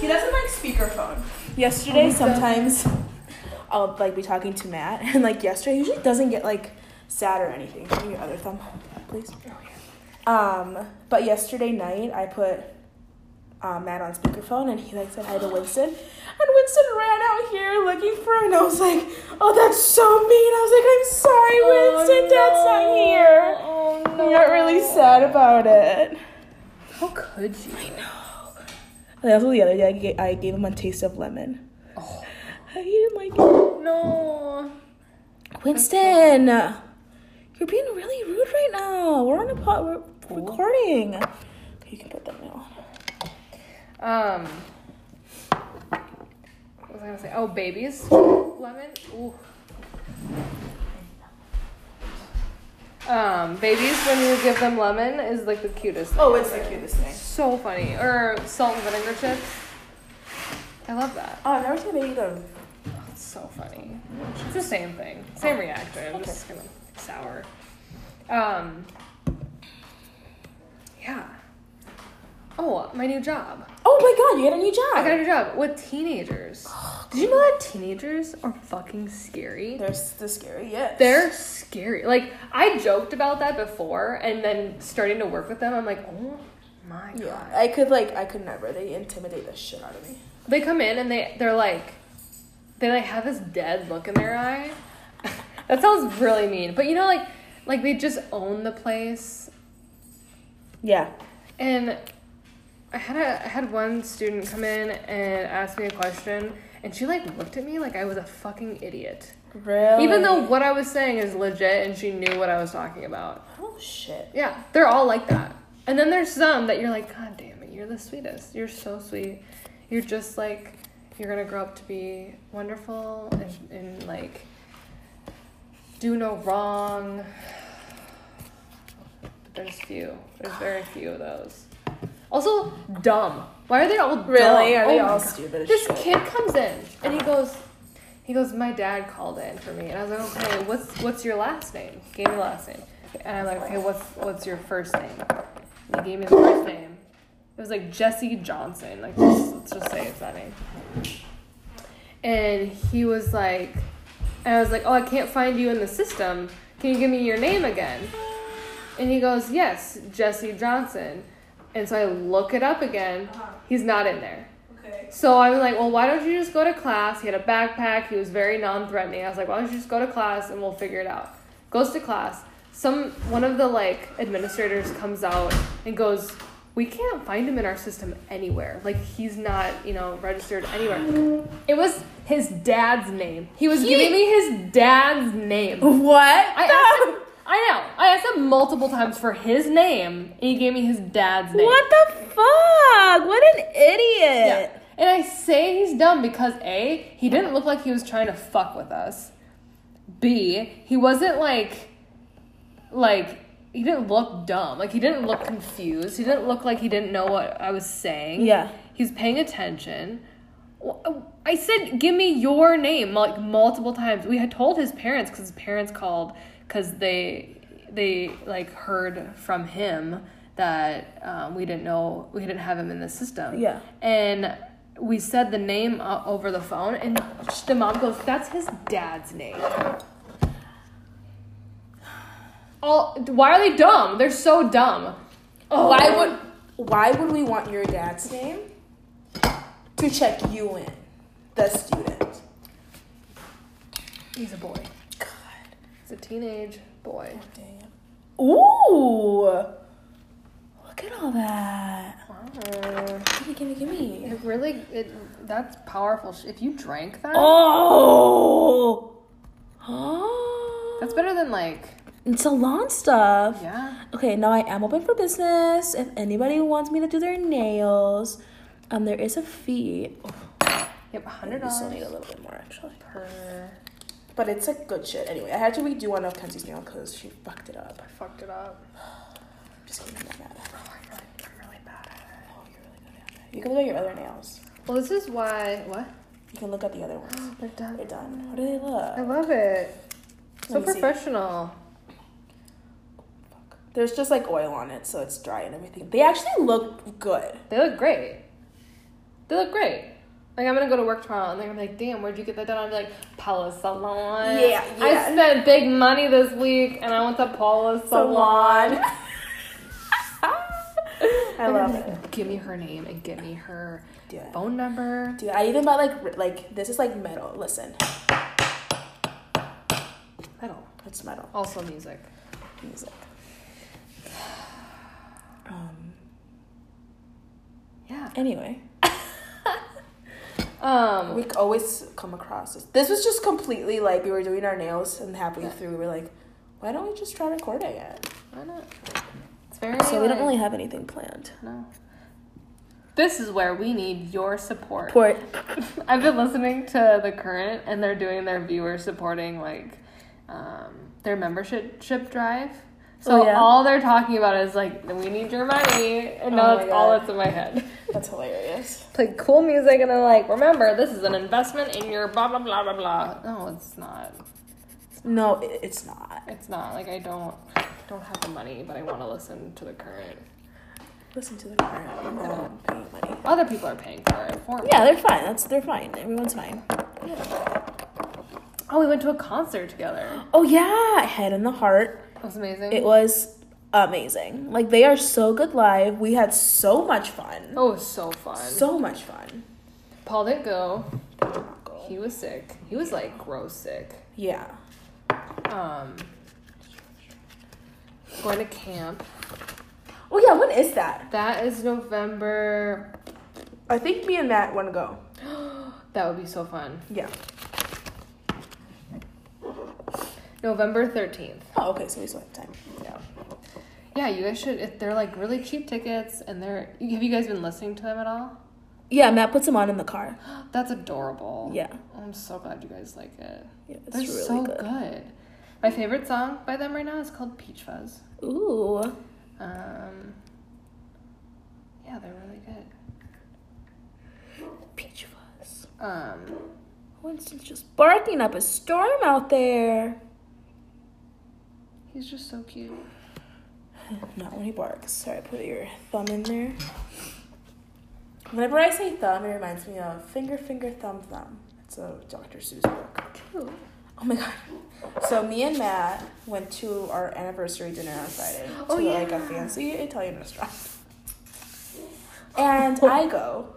S1: He doesn't like speakerphone. Yesterday,
S2: Oh, he doesn't.
S1: sometimes I'll like be talking to Matt, and like yesterday, he usually doesn't get like sad or anything. Give me your other thumb, please. Um, but yesterday night, I put Uh, Matt on speakerphone, and he like said hi to Winston, and Winston ran out here looking for him, and I was like, "Oh, that's so mean." I was like, "I'm sorry, oh, Winston. Dad's not here."
S2: Oh
S1: I got really sad about it.
S2: How could you?
S1: I know. And also the other day, I gave, I gave him a taste of lemon.
S2: Oh.
S1: He didn't like it.
S2: No.
S1: Winston, you're being really rude right now. We're on a pot. We're recording. Okay, you can put that now.
S2: Um. What was I gonna say? Oh, babies. Lemon. Ooh. Um, babies when you give them lemon is like the cutest. thing
S1: Oh, it's the
S2: ever.
S1: cutest thing.
S2: So funny. Or salt and vinegar chips. I love that.
S1: Oh, I've never seen a baby go.
S2: It's so funny. It's the same thing. Same reaction. Just kind of sour. Um. Yeah. Oh, my new job.
S1: Oh my god, you got a new job.
S2: I got a new job with teenagers. [GASPS] Oh, Did you know that teenagers are fucking scary?
S1: They're s- the scary, yes.
S2: They're scary. Like I joked about that before, and then starting to work with them, I'm like, oh my god.
S1: Yeah, I could like, I could never. They intimidate the shit out of me.
S2: They come in and they they're like, they like have this dead look in their eye. [LAUGHS] that sounds really mean, but you know, like like they just own the place.
S1: Yeah.
S2: And I had a I had one student come in and ask me a question, and she like looked at me like I was a fucking idiot.
S1: Really.
S2: Even though what I was saying is legit and she knew what I was talking about.
S1: Oh shit.
S2: Yeah, they're all like that. And then there's some that you're like, God damn it, you're the sweetest. You're so sweet. You're just like, you're gonna grow up to be wonderful and, and like, do no wrong. But there's few. There's very few of those. Also, dumb. Why are they all dumb?
S1: Really? Are oh they
S2: Oh my
S1: all stupid
S2: This
S1: shit?
S2: kid comes in and he goes, he goes, my dad called in for me, and I was like, okay, what's what's your last name? Gave me the last name, and I'm like, okay, what's what's your first name? And he gave me the first name. It was like Jesse Johnson. Like just, let's just say it's that name. And he was like, and I was like, oh, I can't find you in the system. Can you give me your name again? And he goes, yes, Jesse Johnson. And so I look it up again. Uh-huh. He's not in there.
S1: Okay.
S2: So I'm like, well, why don't you just go to class? He had a backpack. He was very non-threatening. I was like, why don't you just go to class and we'll figure it out. Goes to class. Some one of the like administrators comes out and goes, we can't find him in our system anywhere. Like he's not, you know, registered anywhere. It was his dad's name. He was
S1: He-
S2: giving me his dad's name.
S1: What?
S2: I asked him. I know. I asked him multiple times for his name, and he gave me his dad's name.
S1: What the fuck? What an idiot.
S2: Yeah. And I say he's dumb because A, he didn't look like he was trying to fuck with us. B, he wasn't like like he didn't look dumb. Like he didn't look confused. He didn't look like he didn't know what I was saying.
S1: Yeah.
S2: He's paying attention. I said, "Give me your name," like multiple times. We had told his parents because his parents called because they they like heard from him that um, we didn't know we didn't have him in the system.
S1: Yeah.
S2: and we said the name uh, over the phone, and the mom goes, "That's his dad's name." All why are they dumb? They're so dumb. Oh,
S1: Why would why would we want your dad's name to check you in, the student?
S2: he's a boy?
S1: God
S2: He's a teenage boy.
S1: damn. Ooh, look at all that.
S2: Wow.
S1: Gimme, gimme, gimme.
S2: It really, it that's powerful. sh- If you drank that,
S1: Oh. Oh. [GASPS]
S2: that's better than like,
S1: And salon stuff.
S2: yeah.
S1: Okay, now I am open for business. If anybody wants me to do their nails, um, there is a fee.
S2: Yep, hundred
S1: We still need a little bit more actually.
S2: per.
S1: But it's like good shit. Anyway, I had to redo one of Kenzie's nail because she fucked it up.
S2: I fucked it up.
S1: I'm [SIGHS] just kidding, I'm not mad.
S2: Oh, I'm really, I'm really bad at it.
S1: Oh, you're really good at it. You can look at your other nails.
S2: Well, this is why. What?
S1: You can look at the other ones. [GASPS]
S2: They're done.
S1: They're done. How do they look?
S2: I love it. So
S1: Let me see.
S2: professional.
S1: There's just like oil on it, so it's dry and everything. They actually look good.
S2: They look great. They look great. Like I'm gonna go to work tomorrow, and they're gonna be like, "Damn, where'd you get that done?" I'm like, "Paula Salon."
S1: Yeah,
S2: I spent big money this week, and I went to Paula Salon.
S1: Salon. [LAUGHS] I love it.
S2: Give me her name and give me her
S1: Yeah.
S2: phone number.
S1: Dude, I even bought like like this is like metal. Listen,
S2: Metal.
S1: it's metal
S2: Also music.
S1: music. [SIGHS] Um.
S2: Yeah.
S1: Anyway,
S2: Um.
S1: we always come across this. This was just completely like we were doing our nails, and halfway through we were like, why don't we just try recording it?
S2: Why not? It's very.
S1: So we don't really have anything planned.
S2: No. This is where we need your support.
S1: Port. [LAUGHS]
S2: I've been listening to the current, and they're doing their viewer supporting like um, their membership ship drive. So
S1: Oh, yeah?
S2: all they're talking about is like, we need your money, and
S1: Oh
S2: now
S1: my
S2: that's all that's in my head.
S1: That's hilarious.
S2: Play cool music, and they're like, remember, this is an investment in your blah blah blah blah blah. No, it's not.
S1: No, it's not.
S2: It's not. Like I don't don't have the money, but I want to listen to the current.
S1: Listen to the current. I'm not paying money.
S2: Other people are paying for it for me.
S1: Yeah, they're fine. That's they're fine. Everyone's fine.
S2: Oh, we went to a concert together.
S1: Oh yeah, Head and the Heart.
S2: That was amazing.
S1: It was amazing. Like they are so good live. We had so much fun.
S2: oh, so fun.
S1: So much fun.
S2: Paul didn't go. He was sick. He was like gross sick.
S1: Yeah.
S2: Um, going to camp.
S1: Oh yeah, when is that?
S2: That is November.
S1: I think me and Matt want to go. [GASPS]
S2: That would be so fun.
S1: Yeah.
S2: November thirteenth.
S1: Oh, okay. So we still have time.
S2: Yeah. Yeah, you guys should. If they're like really cheap tickets, and they're. Have you guys been listening to them at all?
S1: Yeah, Matt puts them on in the car. [GASPS]
S2: That's adorable.
S1: Yeah.
S2: I'm so glad you guys like it.
S1: Yeah, it's
S2: They're
S1: really
S2: so
S1: good.
S2: good. My favorite song by them right now is called Peach Fuzz.
S1: Ooh.
S2: Um, yeah, they're really good.
S1: Peach fuzz.
S2: Um,
S1: Winston's just barking up a storm out there.
S2: He's just so cute. [SIGHS]
S1: Not when he barks. Sorry, put your thumb in there. Whenever I say thumb, it reminds me of finger, finger, thumb, thumb. It's a Dr. Seuss book.
S2: Cute.
S1: Oh my god. So me and Matt went to our anniversary dinner on Friday oh, to
S2: Oh,
S1: like a fancy Italian restaurant. And I go.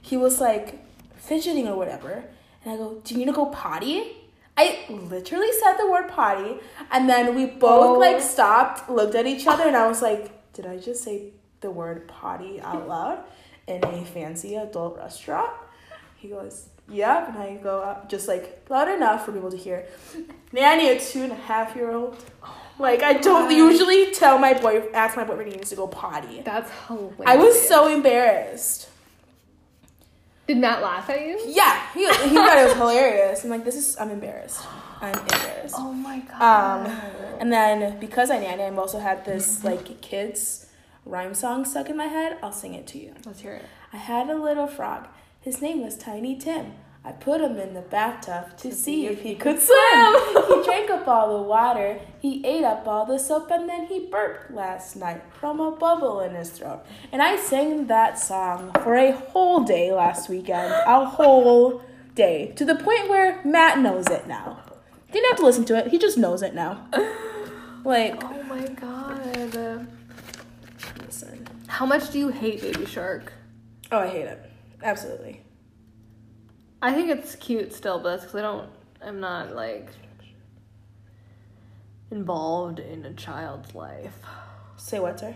S1: He was like fidgeting or whatever, and I go, "Do you need to go potty?" I literally said the word potty, and then we both
S2: Oh.
S1: like stopped, looked at each other, and I was like, "Did I just say the word potty out loud in a fancy adult restaurant?" He goes, Yep, and I go up just like loud enough for people to hear. Nanny, a two and a half year old. Like I don't
S2: God.
S1: usually tell my boy ask my boyfriend he needs to go potty.
S2: That's hilarious.
S1: I was so embarrassed.
S2: Did Matt laugh at you?
S1: Yeah, he, he thought it was hilarious. I'm like, this is, I'm embarrassed. I'm embarrassed.
S2: Oh my god.
S1: Um, and then because I nanny, I've also had this like kids rhyme song stuck in my head. I'll sing it to you.
S2: Let's hear it.
S1: I had a little frog. His name was Tiny Tim. I put him in the bathtub to see if he could swim. [LAUGHS] he [LAUGHS] drank up all the water. He ate up all the soap and then he burped last night from a bubble in his throat. And I sang that song for a whole day last weekend. A whole day. To the point where Matt knows it now. Didn't have to listen to it. He just knows it now. [LAUGHS] Like,
S2: Oh my god.
S1: listen.
S2: How much do you hate Baby Shark?
S1: Oh, I hate it. Absolutely.
S2: I think it's cute still, but that's because I don't. I'm not like involved in a child's life.
S1: Say what, sir?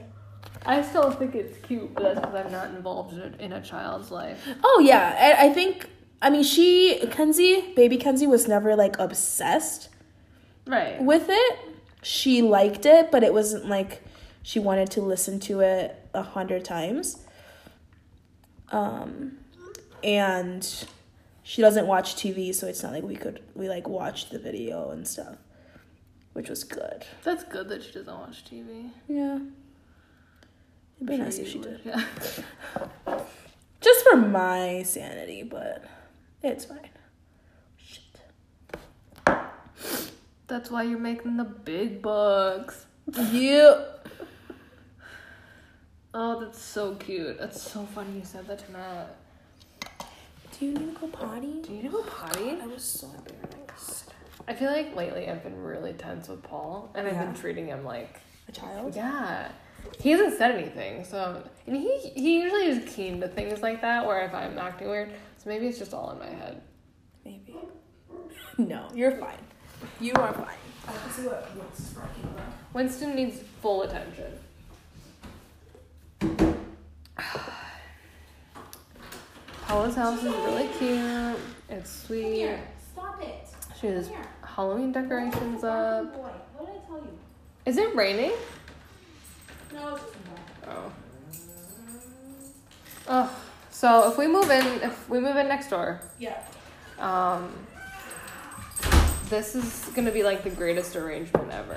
S2: I still think it's cute, but that's because I'm not involved in a, in a child's life.
S1: Oh yeah, I, I think. I mean, she Kenzie, baby Kenzie, was never like obsessed
S2: Right.
S1: with it. She liked it, but it wasn't like she wanted to listen to it a hundred times. Um, and she doesn't watch TV, so it's not like we could we like watch the video and stuff, which was good.
S2: That's good that she doesn't watch TV.
S1: Yeah. It'd be
S2: Sure
S1: nice if she did.
S2: Yeah. [LAUGHS]
S1: Just for my sanity, but it's fine. Shit.
S2: That's why you're making the big bucks.
S1: You.
S2: Oh, that's so cute. That's so funny you said that to Matt.
S1: Do you need to go potty?
S2: Do you need to go potty?
S1: I was so embarrassed.
S2: I feel like lately I've been really tense with Paul, and I've
S1: Yeah.
S2: been treating him like
S1: A child?
S2: Yeah. He hasn't said anything, so and he he usually is keen to things like that where if I'm acting weird, so maybe it's just all in my head.
S1: Maybe. [LAUGHS] No, you're fine. You are fine. I can see what what's talking about.
S2: Winston needs full attention. [SIGHS] [SIGHS] [SIGHS] Paula's house is really cute. It's sweet.
S1: Stop it.
S2: She has Halloween decorations up.
S1: Boy, what did I tell you?
S2: Is it raining?
S1: No,
S2: Oh. Oh. So if we move in, if we move in next door,
S1: Yeah.
S2: Um, this is gonna be like the greatest arrangement ever.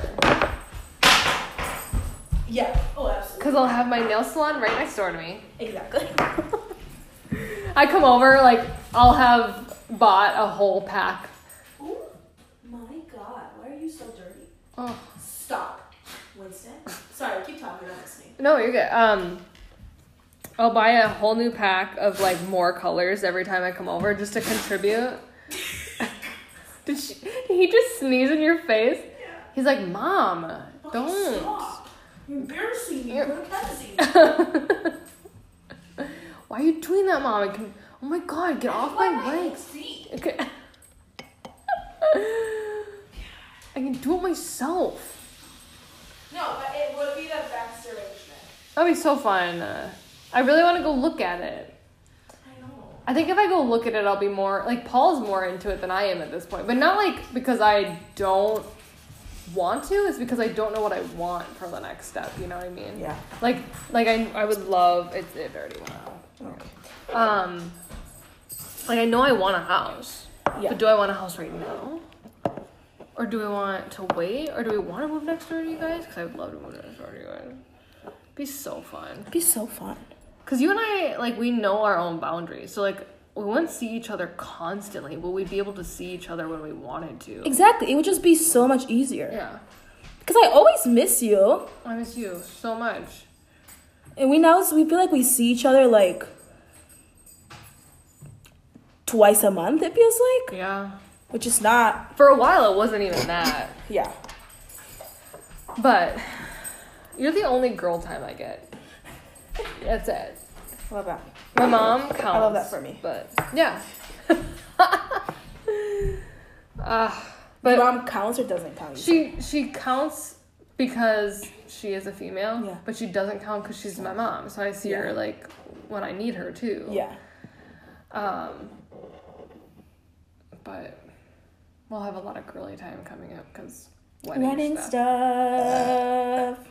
S1: Yeah. Oh, absolutely.
S2: Cause I'll have my nail salon right next door to me.
S1: Exactly. [LAUGHS]
S2: I come over, like I'll have bought a whole pack.
S1: oh my god, why are you so dirty?
S2: Oh
S1: Stop. Winston. Sorry, keep talking. I'm listening.
S2: no, you're good. Um, I'll buy a whole new pack of like more colors every time I come over just to contribute. [LAUGHS] did, she, did he just sneeze in your face? Yeah. He's like, Mom, don't.
S1: Stop. You're embarrassing me.
S2: You're-. [LAUGHS] Why are you doing that, Mom? I can, oh my god, get off my legs. [LAUGHS] Okay. I can do it myself.
S1: No, but it would be the best arrangement.
S2: That'd be so fun. Uh, I really want to go look at it.
S1: I know.
S2: I think if I go look at it, I'll be more like Paul's more into it than I am at this point. But not like because I don't want to. It's because I don't know what I want for the next step. You know what I mean?
S1: Yeah.
S2: Like, like I, I would love. It, it already went out.
S1: Okay.
S2: Um, like I know I want a house.
S1: Yeah.
S2: But do I want a house right now? Or do we want to wait? Or do we want to move next door to you guys? Because I would love to move next door to you guys. Be so fun.
S1: It'd be so fun.
S2: Because you and I, like, we know our own boundaries. So, like, we wouldn't see each other constantly, but we'd be able to see each other when we wanted to.
S1: Exactly. It would just be so much easier.
S2: Yeah.
S1: Because I always miss you.
S2: I miss you so much.
S1: And we now we feel like we see each other like twice a month, it feels like.
S2: Yeah.
S1: Which is not
S2: For a while, it wasn't even that. [COUGHS]
S1: yeah.
S2: But you're the only girl time I get. That's it.
S1: Love that.
S2: My mom counts.
S1: I love that for me.
S2: But yeah. uh, [LAUGHS]
S1: But
S2: but
S1: mom counts or doesn't count?
S2: she she counts because she is a female.
S1: Yeah.
S2: But she doesn't count because she's my mom. So I see her like when I need her too.
S1: Yeah.
S2: Um. But we'll have a lot of girly time coming up because wedding,
S1: Wedding
S2: stuff.
S1: stuff.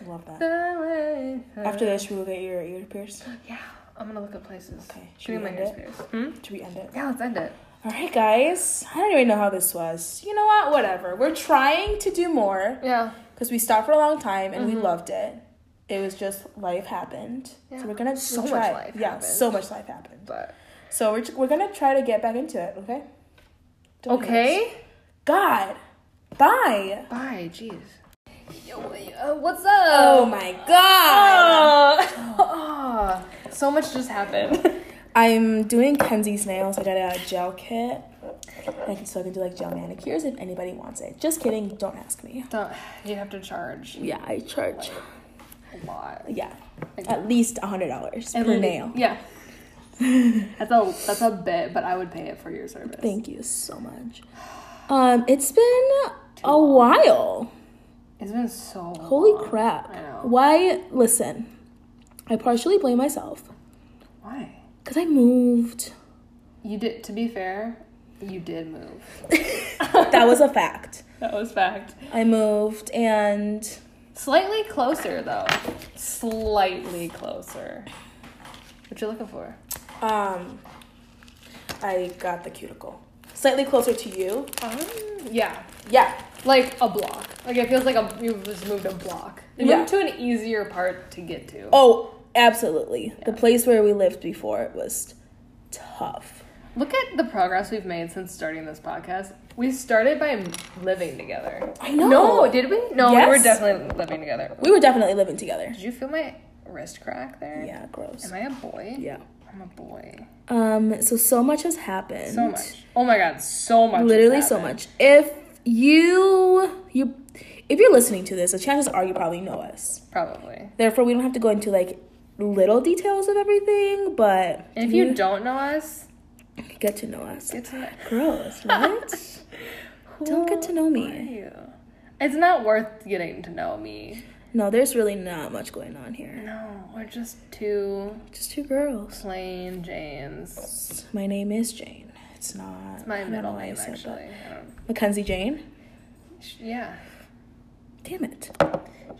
S1: I love that. After this, we will get your ear pierced.
S2: Yeah. I'm gonna look at places.
S1: Okay, should
S2: Give
S1: we end it?
S2: ears. Hmm?
S1: Should we end it?
S2: Yeah, let's end it.
S1: All right, guys. I don't even know how this was. You know what? Whatever. We're trying to do more
S2: Yeah.
S1: Because we stopped for a long time and we
S2: Mhm.
S1: loved it. It was just life happened.
S2: Yeah.
S1: So we're gonna
S2: So
S1: we'll
S2: much
S1: try.
S2: life
S1: Yeah,
S2: happened.
S1: so much life happened.
S2: But
S1: So we're we're gonna try to get back into it. Okay. Don't hate us.
S2: okay.
S1: God. Bye.
S2: Bye. Jeez. Yo, uh, what's up?
S1: Oh my God.
S2: Oh, [LAUGHS] so much just happened. [LAUGHS]
S1: I'm doing Kenzie's nails. I got a gel kit. I can, so I can do like gel manicures if anybody wants it. Just kidding. Don't ask me.
S2: Don't, you have to charge
S1: Yeah, I charge.
S2: a lot.
S1: Yeah, at least a hundred dollars per nail.
S2: Yeah. [LAUGHS] that's a that's a bit, but I would pay it for your service.
S1: Thank you so much. Um, it's been a while.
S2: It's been so
S1: Holy
S2: long.
S1: crap!
S2: I know.
S1: Why? Listen, I partially blame myself
S2: Why?
S1: because I moved.
S2: You did. To be fair, you did move. [LAUGHS]
S1: That was a fact.
S2: That was fact.
S1: I moved and
S2: Slightly closer though. Slightly closer. What you looking for?
S1: um, I got the cuticle slightly closer to you.
S2: Um, yeah,
S1: Yeah,
S2: like a block. Like it feels like a you just moved a block. You
S1: Yeah.
S2: moved to an easier part to get to.
S1: Oh, absolutely. The place where we lived before it was tough.
S2: Look at the progress we've made since starting this podcast. We started by living together.
S1: I know.
S2: No, did we? No, we were definitely living together.
S1: We were definitely living together.
S2: Did you feel my wrist crack there?
S1: Yeah, gross.
S2: Am I a boy?
S1: Yeah.
S2: I'm a boy.
S1: Um. So so much has happened.
S2: So much. Oh my god, so much. has
S1: Literally so much. If you you if you're listening to this, the chances are you probably know us.
S2: Probably.
S1: Therefore, we don't have to go into like little details of everything, but
S2: And if you don't know us,
S1: get to know us.
S2: get to know.
S1: Gross, [LAUGHS] What? Don't get to know me.
S2: Who are you? It's not worth getting to know me.
S1: no, there's really not much going on here.
S2: No, we're just two
S1: Just two girls.
S2: plain Janes.
S1: My name is Jane. It's not
S2: It's my
S1: I don't know
S2: middle name
S1: said
S2: actually.
S1: Mackenzie Jane.
S2: yeah.
S1: Damn it.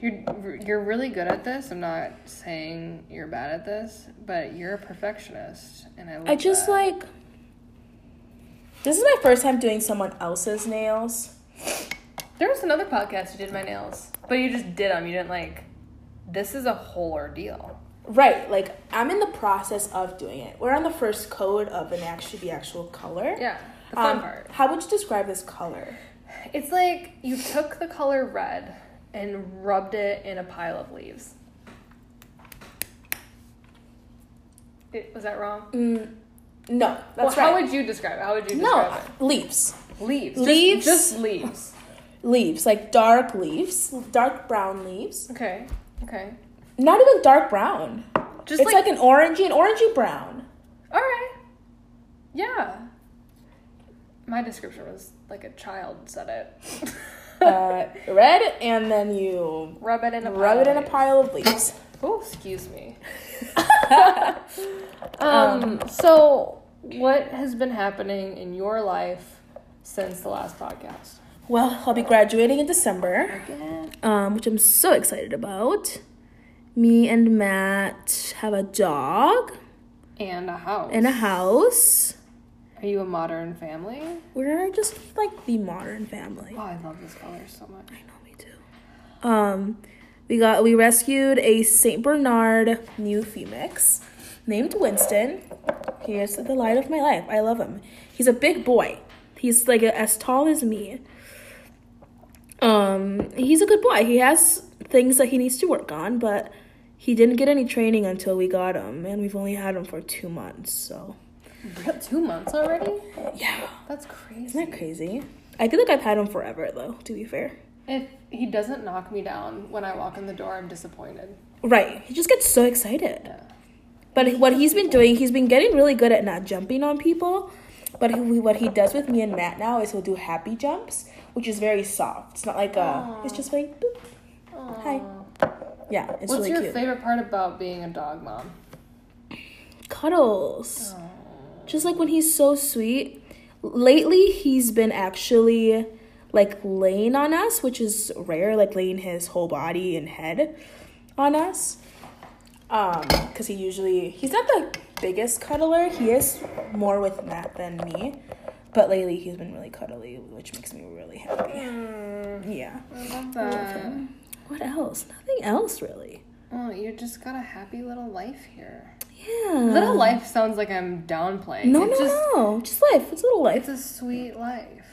S2: You're you're really good at this. I'm not saying you're bad at this, but you're a perfectionist, and I. Love
S1: I just
S2: that.
S1: like. This is my first time doing someone else's nails.
S2: There was another podcast you did my nails, but you just did them. You didn't like. This is a whole ordeal.
S1: Right, like I'm in the process of doing it. We're on the first coat of an actually the actual color.
S2: Yeah, the fun
S1: Um,
S2: part.
S1: How would you describe this color?
S2: It's like you took the color red and rubbed it in a pile of leaves. It, was that wrong?
S1: Mm, no, that's
S2: well,
S1: right.
S2: How would you describe it? How would you describe it?
S1: no, leaves.
S2: it? Leaves. Just-
S1: leaves?
S2: Just, leaves.
S1: Leaves, like dark leaves, dark brown leaves.
S2: Okay. Okay.
S1: Not even dark brown.
S2: Just
S1: it's like, an orangey, an orangey brown.
S2: All right. Yeah. My description was like a child said it.
S1: Uh, red, and then you
S2: rub it in a
S1: rub it in a pile of leaves.
S2: Oh, excuse me. [LAUGHS] um, so what has been happening in your life since the last podcast?
S1: Well, I'll be graduating in December, um, which I'm so excited about. Me and Matt have a dog
S2: And a house.
S1: and a house.
S2: Are you a modern family?
S1: We're just like the modern family.
S2: Oh, I love this color so much.
S1: I know me too. Um, we got we rescued a Saint Bernard Newfie mix named Winston. He is the light of my life. I love him. He's a big boy. He's like as tall as me. Um, he's a good boy. He has things that he needs to work on, but he didn't get any training until we got him, and we've only had him for two months. So
S2: Two months already?
S1: yeah,
S2: That's crazy.
S1: isn't that crazy? I feel like I've had him forever, though. To be fair.
S2: If he doesn't knock me down when I walk in the door, I'm disappointed.
S1: Right. He just gets so excited.
S2: Yeah.
S1: But what he's been doing, he's been getting really good at not jumping on people. But he, what he does with me and Matt now is he'll do happy jumps, which is very soft. It's not like a.
S2: Aw.
S1: It's just like. Boop. Hi. Yeah, it's
S2: What's
S1: really
S2: your
S1: cute.
S2: favorite part about being a dog mom?
S1: Cuddles. Just like when he's so sweet. Lately, he's been actually like laying on us, which is rare, like laying his whole body and head on us. Um, because he usually he's not the biggest cuddler. He is more with Matt than me, but lately he's been really cuddly, which makes me really happy. Yeah.
S2: I love that.
S1: What else? Nothing else really.
S2: Oh, you just got a happy little life here.
S1: Yeah.
S2: Little life sounds like I'm downplaying.
S1: No,
S2: it's
S1: no,
S2: just,
S1: no. Just life. It's a little life.
S2: It's a sweet life.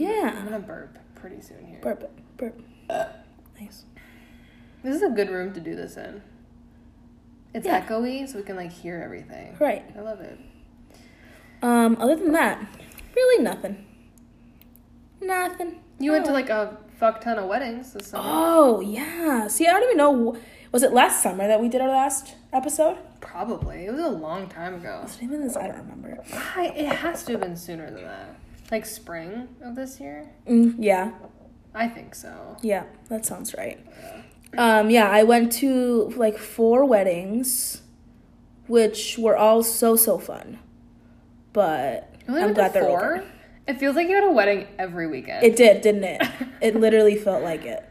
S2: I'm gonna burp pretty soon here.
S1: Burp. Burp. Nice.
S2: This is a good room to do this in. It's
S1: Yeah.
S2: echoey, so we can like hear everything.
S1: Right.
S2: I love it.
S1: Um. Other than that, really nothing. Nothing.
S2: You went to like a fuck ton of weddings this summer.
S1: Oh yeah. See, I don't even know. Was it last summer that we did our last episode?
S2: Probably. It was a long time ago.
S1: Was it even this? I don't remember.
S2: I, it has to have been sooner than that. Like spring of this year?
S1: Mm, yeah.
S2: I think so.
S1: Yeah. That sounds right. Um. Yeah. I went to like four weddings, which were all so so fun. But I'm glad they're
S2: four?
S1: over.
S2: It feels like you had a wedding every weekend.
S1: It did, didn't it? [LAUGHS] It literally felt like it.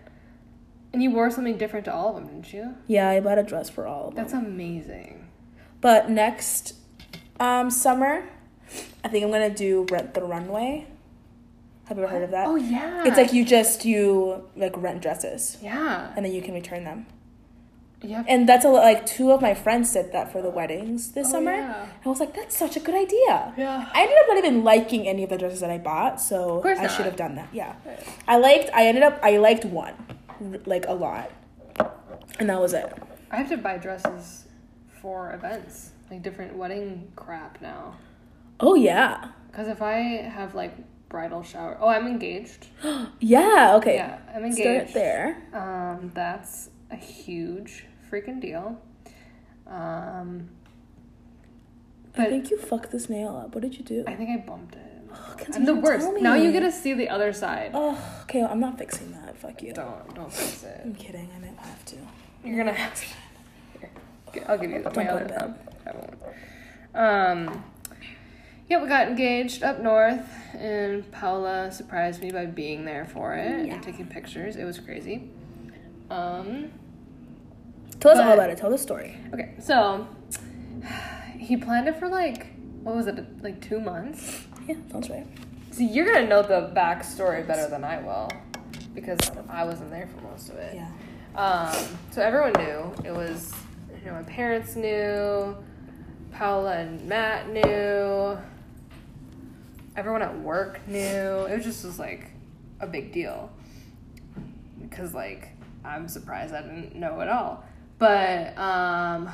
S2: and you wore something different to all of them, didn't you?
S1: Yeah, I bought a dress for all of them.
S2: That's amazing.
S1: But next um, summer, I think I'm gonna do Rent the Runway. Have you ever heard of that?
S2: Oh yeah.
S1: It's like you just you like rent dresses
S2: Yeah.
S1: and then you can return them.
S2: Yeah.
S1: And that's a lot like two of my friends did that for the weddings this
S2: Oh,
S1: summer.
S2: yeah.
S1: I was like, that's such a good idea.
S2: Yeah.
S1: I ended up not even liking any of the dresses that I bought, so I
S2: not.
S1: should have done that. Yeah. I liked I ended up I liked one. Like a lot. And that was it.
S2: I have to buy dresses for events, like different wedding crap now.
S1: Oh yeah.
S2: Because if I have like bridal shower, oh, I'm engaged. [GASPS]
S1: Yeah, okay.
S2: Yeah, I'm engaged.
S1: Start there.
S2: Um, that's a huge freaking deal. Um,
S1: I think you fucked this nail up. What did you do?
S2: I think I bumped it. [GASPS]
S1: Kenzie,
S2: I'm the worst. Now you get to see the other side.
S1: Oh, okay. I'm not fixing that. Fuck you.
S2: Don't don't fix it.
S1: I'm kidding. I might have to.
S2: You're gonna have to. Here, I'll give you
S1: Don't
S2: my other thumb. I won't. Um, yeah, we got engaged up north, and Paula surprised me by being there for it
S1: Yeah.
S2: and taking pictures. It was crazy. Um,
S1: Tell us all about it. Tell the story.
S2: okay, so he planned it for like what was it, like two months?
S1: Yeah, sounds right.
S2: So you're gonna know the backstory better than I will, because I wasn't there for most of it.
S1: Yeah.
S2: Um, so everyone knew. It was, you know, my parents knew, Paula and Matt knew, everyone at work knew. It was just was like a big deal. Because, like, I'm surprised I didn't know at all. But, um,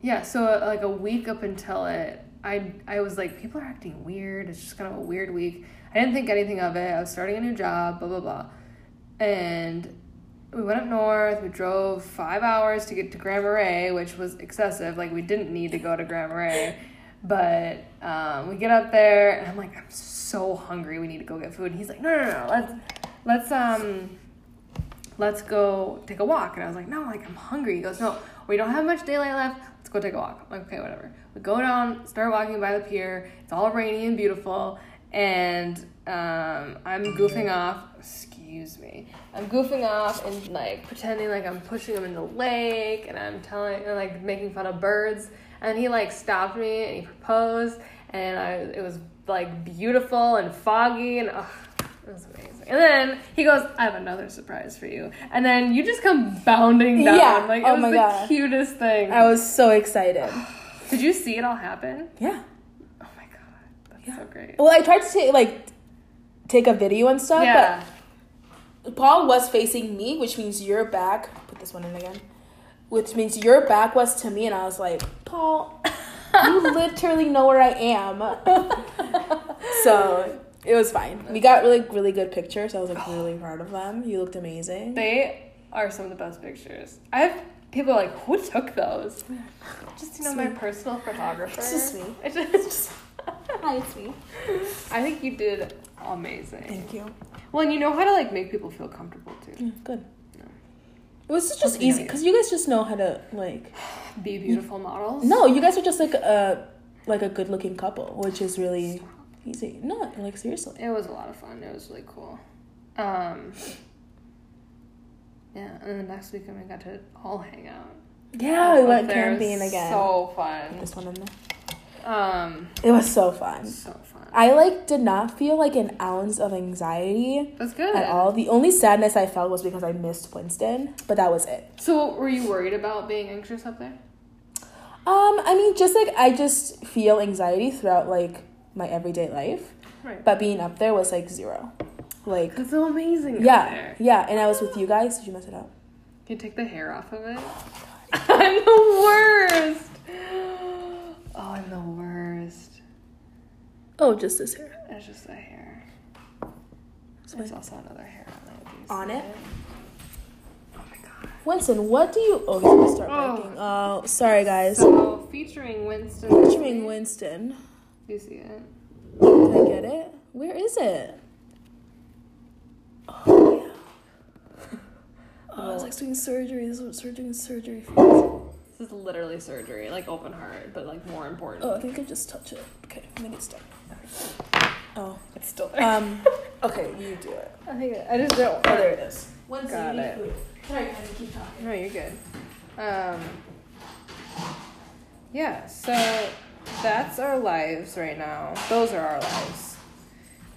S2: yeah, so like a week up until it, I, I was like, people are acting weird. It's just kind of a weird week. I didn't think anything of it. I was starting a new job, blah, blah, blah. And we went up north. We drove five hours to get to Grand Marais, which was excessive. Like, we didn't need to go to Grand Marais. But um, we get up there, and I'm like, I'm so hungry. We need to go get food. And he's like, no, no, no. Let's, let's, um, let's go take a walk. And I was like, no, like, I'm hungry. He goes, no, we don't have much daylight left. Let's go take a walk. I'm like, okay, whatever. We go down, start walking by the pier. It's all rainy and beautiful. And um, I'm goofing off. Excuse me. I'm goofing off and like pretending like I'm pushing him in the lake and I'm telling and like making fun of birds. And he like stopped me and he proposed. And I, it was like beautiful and foggy and ugh, it was amazing. And then he goes, I have another surprise for you. And then you just come bounding down.
S1: Yeah.
S2: Like, it
S1: Oh
S2: was
S1: my
S2: the
S1: God.
S2: cutest thing.
S1: I was so excited. [SIGHS]
S2: Did you see it all happen?
S1: Yeah.
S2: Oh my god. That's so great.
S1: Well, I tried to take like take a video and stuff,
S2: Yeah.
S1: but Paul was facing me, which means your back. Put this one in again. Which means your back was to me, and I was like, Paul, you [LAUGHS] literally know where I am. [LAUGHS] so it was fine. We got really, really good pictures. I was like really [GASPS] proud of them. You looked amazing.
S2: They are some of the best pictures. I have people like, who took those? [LAUGHS] Just you know, my
S1: Sweet.
S2: personal photographer.
S1: It's just me.
S2: It's just-
S1: Hi, it's me.
S2: I think you did amazing.
S1: Thank you.
S2: Well, and you know how to like make people feel comfortable too.
S1: Yeah, good. Was just
S2: Something
S1: easy because you guys just know how to like.
S2: Be beautiful models.
S1: No, you guys are just like a like a good looking couple, which is really easy. No, like seriously.
S2: It was a lot of fun. It was really cool. Um, Yeah, and then next weekend we got to all hang out.
S1: Yeah, we went camping again.
S2: So fun.
S1: this one in there.
S2: Um,
S1: It was so fun.
S2: so fun.
S1: I like did not feel like an ounce of anxiety
S2: That's good.
S1: at all. The only sadness I felt was because I missed Winston, but that was it.
S2: So, were you worried about being anxious up there?
S1: Um, I mean, just like I just feel anxiety throughout like my everyday life,
S2: Right.
S1: but being up there was like zero. Like,
S2: It's so amazing.
S1: yeah,
S2: there.
S1: yeah, and I was with you guys. Did you mess it up?
S2: Can you take the hair off of it? [LAUGHS] I'm the worst. [GASPS] Oh, I'm the worst.
S1: Oh, just this hair.
S2: It's just a hair.
S1: It's
S2: There's
S1: fine.
S2: also another hair on it.
S1: On it?
S2: Oh my god.
S1: Winston, what do you? Oh, he's gonna start
S2: Oh.
S1: barking. Oh, sorry guys.
S2: So featuring Winston.
S1: Featuring Winston.
S2: Do you see it?
S1: Did I get it? Where is it? Oh yeah. Oh, it's like doing surgery. This is what surgery surgery feels.
S2: This is literally surgery, like open heart, but like more important.
S1: Oh, I think I just touch it. Okay, I think it's done. Oh.
S2: it's still there. [LAUGHS]
S1: Um. Okay, you do it.
S2: I think I just don't.
S1: Oh, there it is. Winston,
S2: Got
S1: you need
S2: it.
S1: food. Sorry, can keep talking.
S2: No, you're good. Um, yeah, so that's our lives right now. Those are our lives.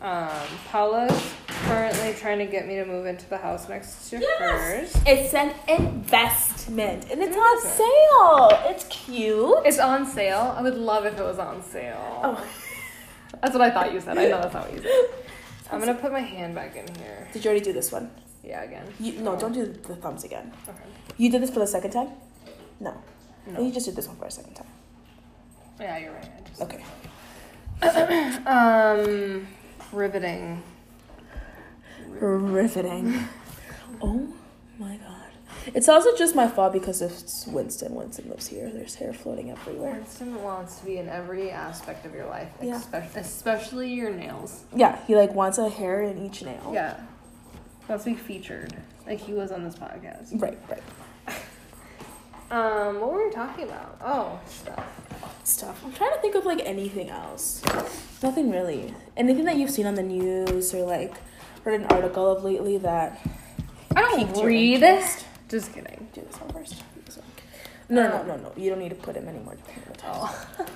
S2: Um, Paula's currently trying to get me to move into the house next to hers.
S1: It's an investment, and it's on sale. It's cute.
S2: It's on sale. I would love if it was on sale.
S1: Oh.
S2: That's what I thought you said. I know that's not what you said. [LAUGHS] I'm gonna put my hand back in here.
S1: Did you already do this one?
S2: Yeah, again.
S1: You, no, don't do the thumbs again.
S2: Okay.
S1: You did this for the second time? No.
S2: No.
S1: You just did this one for a second time.
S2: Yeah, you're right. I just...
S1: Okay. [COUGHS]
S2: Um, riveting.
S1: Riveting. oh my god. It's also just my fault because it's Winston. Winston lives here. There's hair floating everywhere.
S2: Winston wants to be in every aspect of your life,
S1: Yeah.
S2: espe- especially your nails.
S1: Yeah, he like wants a hair in each nail.
S2: Yeah. Wants to be featured, like he was on this podcast.
S1: Right, right. [LAUGHS]
S2: Um, what were we talking about? Oh, stuff.
S1: Stuff. I'm trying to think of like anything else. Nothing really. Anything that you've seen on the news or like read an article of lately that
S2: I don't read.
S1: interest.
S2: Just kidding.
S1: do this one first. Do this one. No, no, no, no. You don't need to put him anymore.
S2: Oh. [LAUGHS]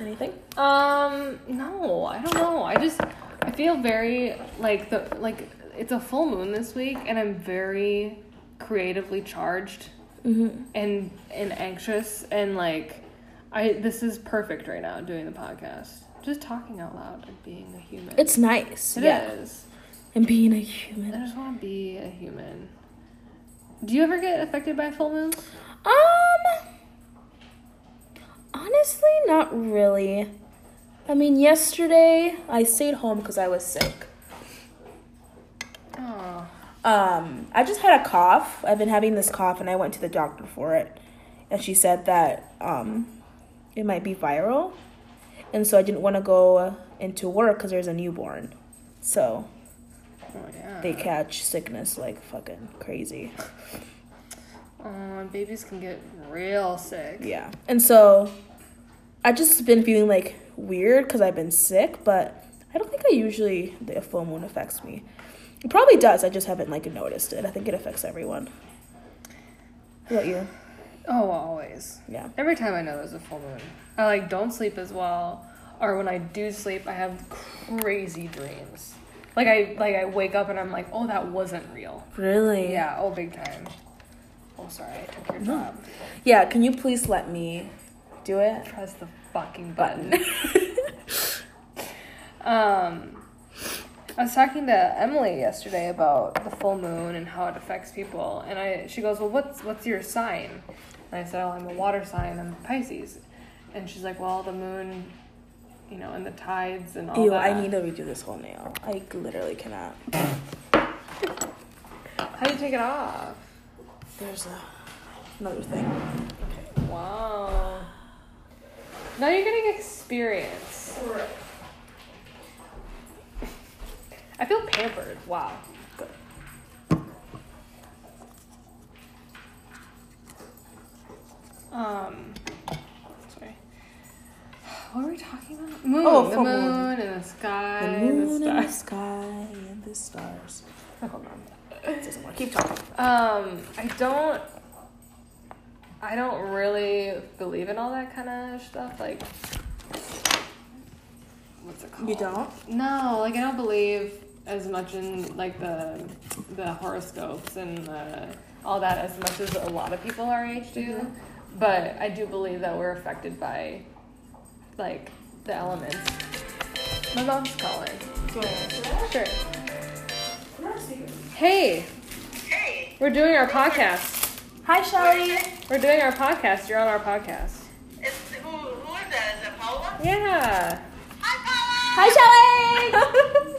S1: Anything?
S2: Um, no, I don't know. I just I feel very like the like it's a full moon this week, and I'm very creatively charged
S1: Mm-hmm.
S2: and and anxious and like I this is perfect right now doing the podcast. Just talking out loud and being a human.
S1: It's nice.
S2: It
S1: yeah.
S2: is.
S1: And being a human.
S2: I just want to be a human. Do you ever get affected by full moons?
S1: Um. Honestly, not really. I mean, yesterday I stayed home because I was sick.
S2: Oh,
S1: Um, I just had a cough. I've been having this cough, and I went to the doctor for it, and she said that um, it might be viral, and so I didn't want to go into work because there's a newborn, so
S2: oh yeah.
S1: they catch sickness like fucking crazy. [LAUGHS]
S2: Oh, babies can get real sick.
S1: Yeah, and so I just been feeling like weird because I've been sick, but I don't think I usually the full moon affects me. It probably does. I just haven't like noticed it. I think it affects everyone. How about you?
S2: Oh, always.
S1: Yeah.
S2: Every time I know there's a full moon, I like don't sleep as well, or when I do sleep, I have crazy dreams. Like I like I wake up and I'm like, oh, that wasn't real.
S1: Really?
S2: Yeah, oh, big time. Oh, sorry, I took your job.
S1: Yeah, can you please let me do it?
S2: Press the fucking button. [LAUGHS] um, I was talking to Emily yesterday about the full moon and how it affects people, and I she goes, "Well, what's what's your sign?" And I said, "Oh, I'm a water sign. I'm Pisces." And she's like, "Well, the moon, you know, and the tides and all
S1: Ew,
S2: that."
S1: I need to redo this whole nail. I literally cannot.
S2: How do you take it off?
S1: There's a, another thing.
S2: Wow. Now you're getting experience. I feel pampered. Wow.
S1: Good.
S2: Um. What were we talking about? Moon.
S1: Oh,
S2: the moon
S1: moon.
S2: and the sky
S1: The
S2: and
S1: moon
S2: the
S1: and the sky and the stars. [LAUGHS] Hold on. Say some more. Keep talking.
S2: Um, I don't. I don't really believe in all that kind of stuff. Like, what's it called?
S1: You don't?
S2: No, like I don't believe as much in like the the horoscopes and the, all that as much as a lot of people our age do. But I do believe that we're affected by like the elements. My mom's calling.
S1: Do you want to answer that?
S2: Sure.
S1: Put her on speaker.
S2: Hey,
S3: Hey,
S2: we're doing our podcast.
S1: Hi, Shelly.
S2: We're doing our podcast. You're on our podcast.
S3: is, who, who is that? Is it Paula?
S2: Yeah.
S3: Hi, Paula!
S1: Hi, Shelly. [LAUGHS]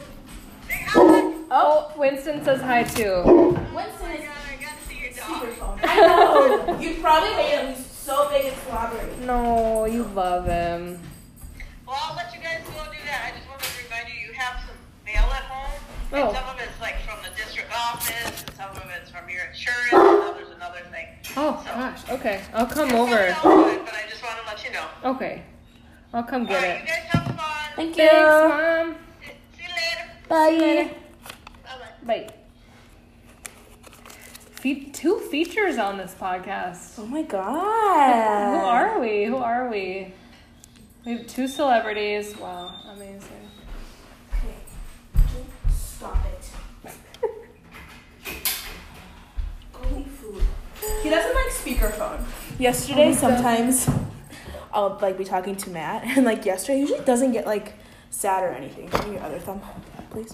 S3: Say.
S2: Oh, Winston says hi too.
S3: Oh
S1: Winston
S3: my
S1: is
S3: god, I got to see your dog.
S1: speakerphone. I know. You probably hate him. He's so big and slobbery.
S2: No, you love him.
S3: Well, I'll let you guys go do that. I just wanted to remind you, you have some mail at home.
S2: Oh.
S3: And some of it's like from the district office, and some of it's from your insurance, and others another thing.
S2: Oh gosh. Okay, I'll come
S3: It's
S2: over.
S3: not all good, but I just want to let you know.
S2: Okay, I'll come
S3: All
S2: get
S3: right, you
S2: it.
S3: guys have fun.
S1: Thank you.
S2: Thanks, mom.
S3: See you later.
S1: Bye.
S3: Bye-bye.
S2: Bye. Fe- two features on this podcast.
S1: Oh my god.
S2: Who are we? Who are we? We have two celebrities. Wow, amazing. Okay.
S1: Stop it. [LAUGHS] Go eat food. He doesn't like speakerphone. Yesterday,
S2: Oh, he doesn't.
S1: sometimes I'll like be talking to Matt, [LAUGHS] and like yesterday, he usually doesn't get like sad or anything. Give me your other thumb, please.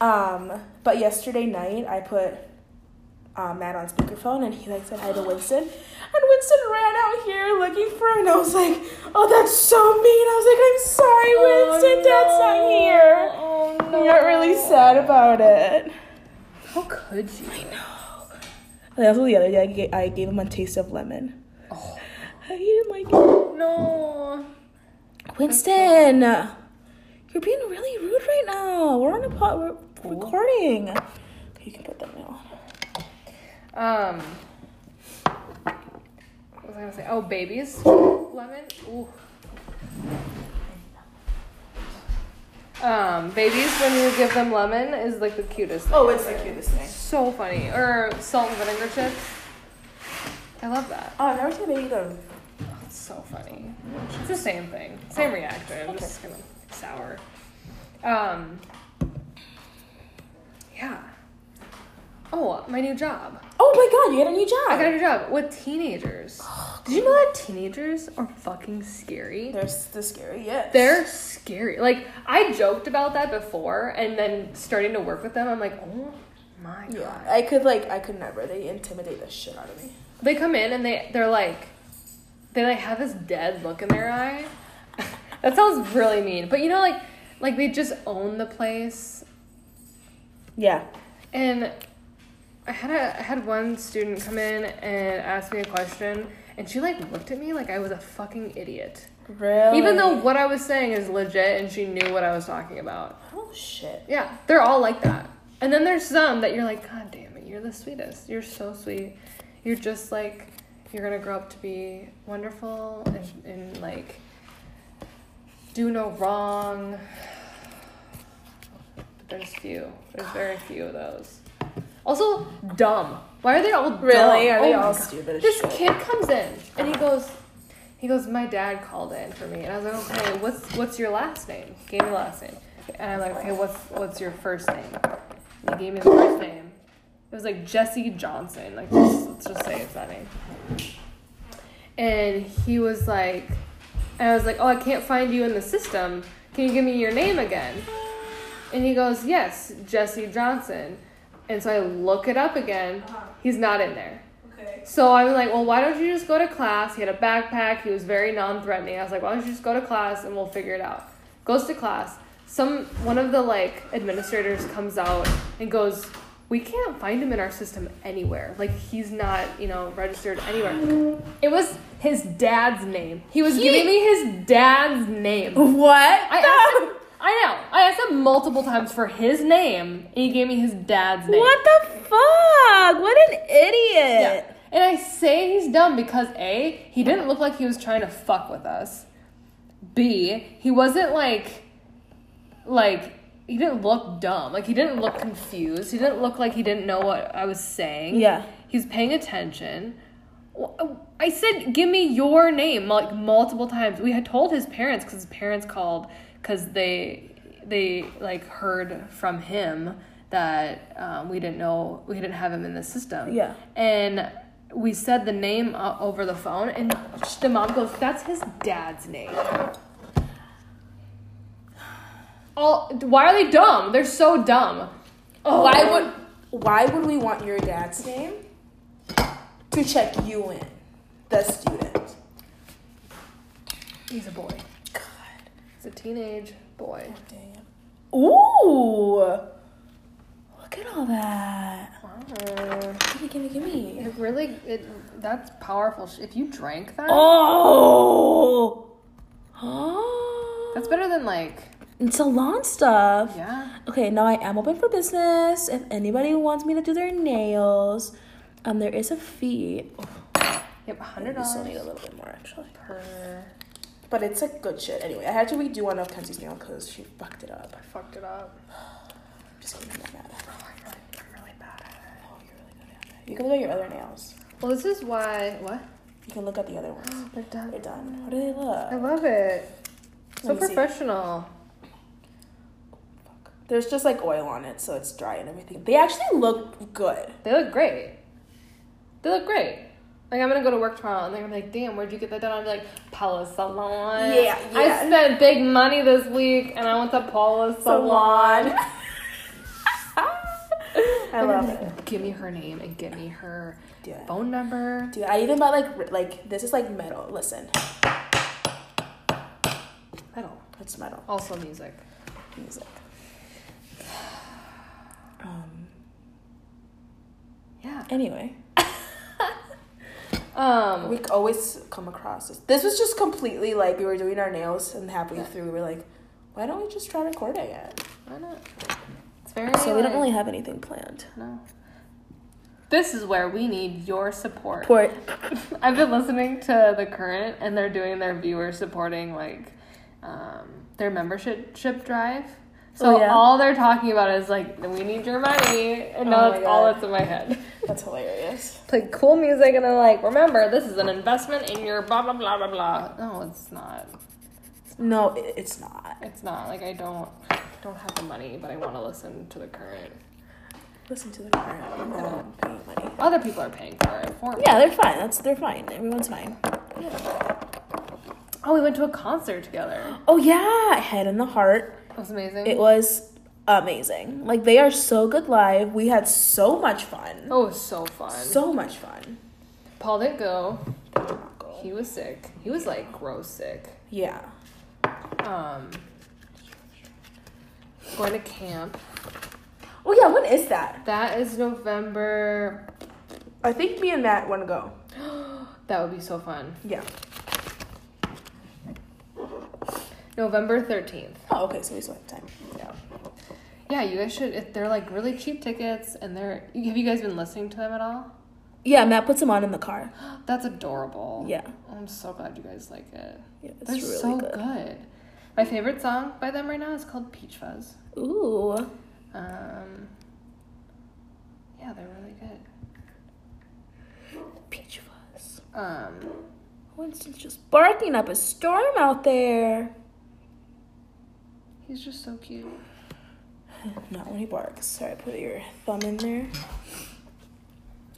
S1: Um, but yesterday night, I put uh, Matt on speakerphone, and he like said hi to Winston, and Winston ran out here looking for him, and I was like, "Oh, that's so mean." I was like, "I'm sorry, Winston. Dad's not here."
S2: Oh
S1: I got really sad about it.
S2: How could you? I know.
S1: And also the other day, I gave, I gave him a taste of lemon.
S2: Oh.
S1: He didn't like it.
S2: No.
S1: Winston, you're being really rude right now. We're on a pot. We're recording. Okay, you can put that now.
S2: Um. What was I gonna say? Oh, babies. Lemon. Ooh. Um, babies when you give them lemon is like the cutest. Thing
S1: Oh, it's the
S2: ever.
S1: cutest thing.
S2: So funny. Or salt and vinegar chips. I love that.
S1: Oh, I've never seen baby go.
S2: It's so funny. It's the same thing. Same reaction. I'm just kind of sour. Um. Yeah. Oh, my new job.
S1: Oh my god, you got a new job.
S2: I got a new job with teenagers. [GASPS] Did you know that teenagers are fucking scary?
S1: They're the scary, yes.
S2: They're scary. Like I joked about that before, and then starting to work with them, I'm like, oh my god.
S1: Yeah, I could like I could never. They intimidate the shit out of me.
S2: They come in and they they're like, they like have this dead look in their eye. [LAUGHS] that sounds really mean, but you know, like like they just own the place.
S1: Yeah.
S2: And I had a I had one student come in and ask me a question, and she like looked at me like I was a fucking idiot.
S1: Really.
S2: Even though what I was saying is legit and she knew what I was talking about.
S1: Oh shit.
S2: Yeah, they're all like that. And then there's some that you're like, God damn it, you're the sweetest. You're so sweet. You're just like, you're gonna grow up to be wonderful and, and like, do no wrong. But there's few. There's very few of those. Also, dumb. Why are they all dumb?
S1: Really? Are they
S2: Oh
S1: all stupid
S2: This
S1: shit?
S2: kid comes in and he goes, he goes, my dad called in for me, and I was like, okay, what's what's your last name? Gave me the last name, and I'm like, okay, what's what's your first name? And he gave me the first name. It was like Jesse Johnson. Like just, let's just say it's that name. And he was like, and I was like, oh, I can't find you in the system. Can you give me your name again? And he goes, yes, Jesse Johnson. And so I look it up again. Uh-huh. He's not in there.
S1: Okay.
S2: So I'm like, well, why don't you just go to class? He had a backpack. He was very non-threatening. I was like, why don't you just go to class and we'll figure it out. Goes to class. Some one of the like administrators comes out and goes, we can't find him in our system anywhere. Like he's not, you know, registered anywhere. It was his dad's name. He was
S1: He-
S2: giving me his dad's name.
S1: What?
S2: I asked him. I know. I asked him multiple times for his name, and he gave me his dad's name.
S1: What the fuck? What an idiot.
S2: Yeah. And I say he's dumb because A, he didn't look like he was trying to fuck with us. B, he wasn't like like he didn't look dumb. Like he didn't look confused. He didn't look like he didn't know what I was saying.
S1: Yeah.
S2: He's paying attention. I said, "Give me your name," like multiple times. We had told his parents because his parents called because they they like heard from him that um, we didn't know we didn't have him in the system.
S1: Yeah.
S2: and we said the name uh, over the phone, and the mom goes, "That's his dad's name." All why are they dumb? They're so dumb. Oh,
S1: Why would why would we want your dad's name to check you in, the student?
S2: he's a boy? A teenage boy.
S1: damn. Ooh, look at all that.
S2: Wow.
S1: Gimme, gimme, gimme.
S2: It really, it that's powerful. If you drank that,
S1: Oh. [GASPS]
S2: That's better than like,
S1: It's salon stuff.
S2: yeah.
S1: Okay, now I am open for business. If anybody wants me to do their nails, um, there is a fee.
S2: Yep, hundred
S1: We still need a little bit more actually.
S2: per.
S1: But it's like good shit. Anyway, I had to redo one of Kenzie's nail because she fucked it up.
S2: I fucked it up.
S1: I'm [SIGHS] just kidding. I'm not mad.
S2: Oh, I'm really, I'm really bad at it.
S1: Oh, you're really good at it. You can look at your other nails.
S2: Well, this is why. What?
S1: You can look at the other ones. [GASPS]
S2: They're done.
S1: They're done. How do they look?
S2: I love it. So
S1: Let me see.
S2: professional.
S1: There's just like oil on it, so it's dry and everything. They actually look good.
S2: They look great. They look great. Like I'm gonna go to work tomorrow, and they're gonna be like, "Damn, where'd you get that done?" I'm like, "Paula Salon."
S1: Yeah,
S2: I spent big money this week, and I went to Paula Salon.
S1: Salon. [LAUGHS] I love it.
S2: Give me her name and give me her
S1: Yeah.
S2: phone number.
S1: Dude, I even bought like like this is like metal. Listen,
S2: Metal.
S1: it's metal
S2: Also music.
S1: music. [SIGHS] Um.
S2: Yeah.
S1: Anyway,
S2: Um.
S1: we always come across this. This was just completely like we were doing our nails, and halfway through we were like, why don't we just try recording it?
S2: why not? It's very.
S1: So we don't really have anything planned.
S2: No. This is where we need your support.
S1: Port. [LAUGHS]
S2: I've been listening to the current, and they're doing their viewer supporting like um, their membership ship drive. So
S1: Oh, yeah?
S2: all they're talking about is like, we need your money, and
S1: Oh
S2: now
S1: my
S2: that's all that's in my head.
S1: That's hilarious.
S2: Play cool music, and they're like, remember, this is an investment in your blah blah blah blah blah. Uh, no, it's not.
S1: No, it's not.
S2: It's not. Like I don't don't have the money, but I want to listen to the current.
S1: Listen to the current. I'm not paying money.
S2: Other people are paying for it for me.
S1: Yeah, they're fine. That's they're fine. Everyone's fine.
S2: Oh, we went to a concert together.
S1: Oh yeah, Head and the Heart.
S2: It was amazing.
S1: It was amazing. Like they are so good live. We had so much fun.
S2: oh, so fun.
S1: So much fun.
S2: Paul didn't go.
S1: Did go.
S2: He was sick. He was like gross sick.
S1: Yeah.
S2: Um, going to Caamp.
S1: Oh yeah, when is that?
S2: That is November.
S1: I think me and Matt want to go. [GASPS]
S2: That would be so fun.
S1: Yeah.
S2: November thirteenth.
S1: Oh, okay. So we still have time.
S2: Yeah. Yeah, you guys should. If they're like really cheap tickets, and they're. Have you guys been listening to them at all?
S1: Yeah, Matt puts them on in the car. [GASPS]
S2: That's adorable.
S1: Yeah.
S2: I'm so glad you guys like it.
S1: Yeah, it's
S2: They're
S1: really
S2: so
S1: good.
S2: good. My favorite song by them right now is called Peach Fuzz.
S1: Ooh.
S2: Um, yeah, they're really good.
S1: Peach fuzz.
S2: Um,
S1: Winston's just barking up a storm out there.
S2: He's just so cute. [SIGHS]
S1: Not when he barks. Sorry, put your thumb in there.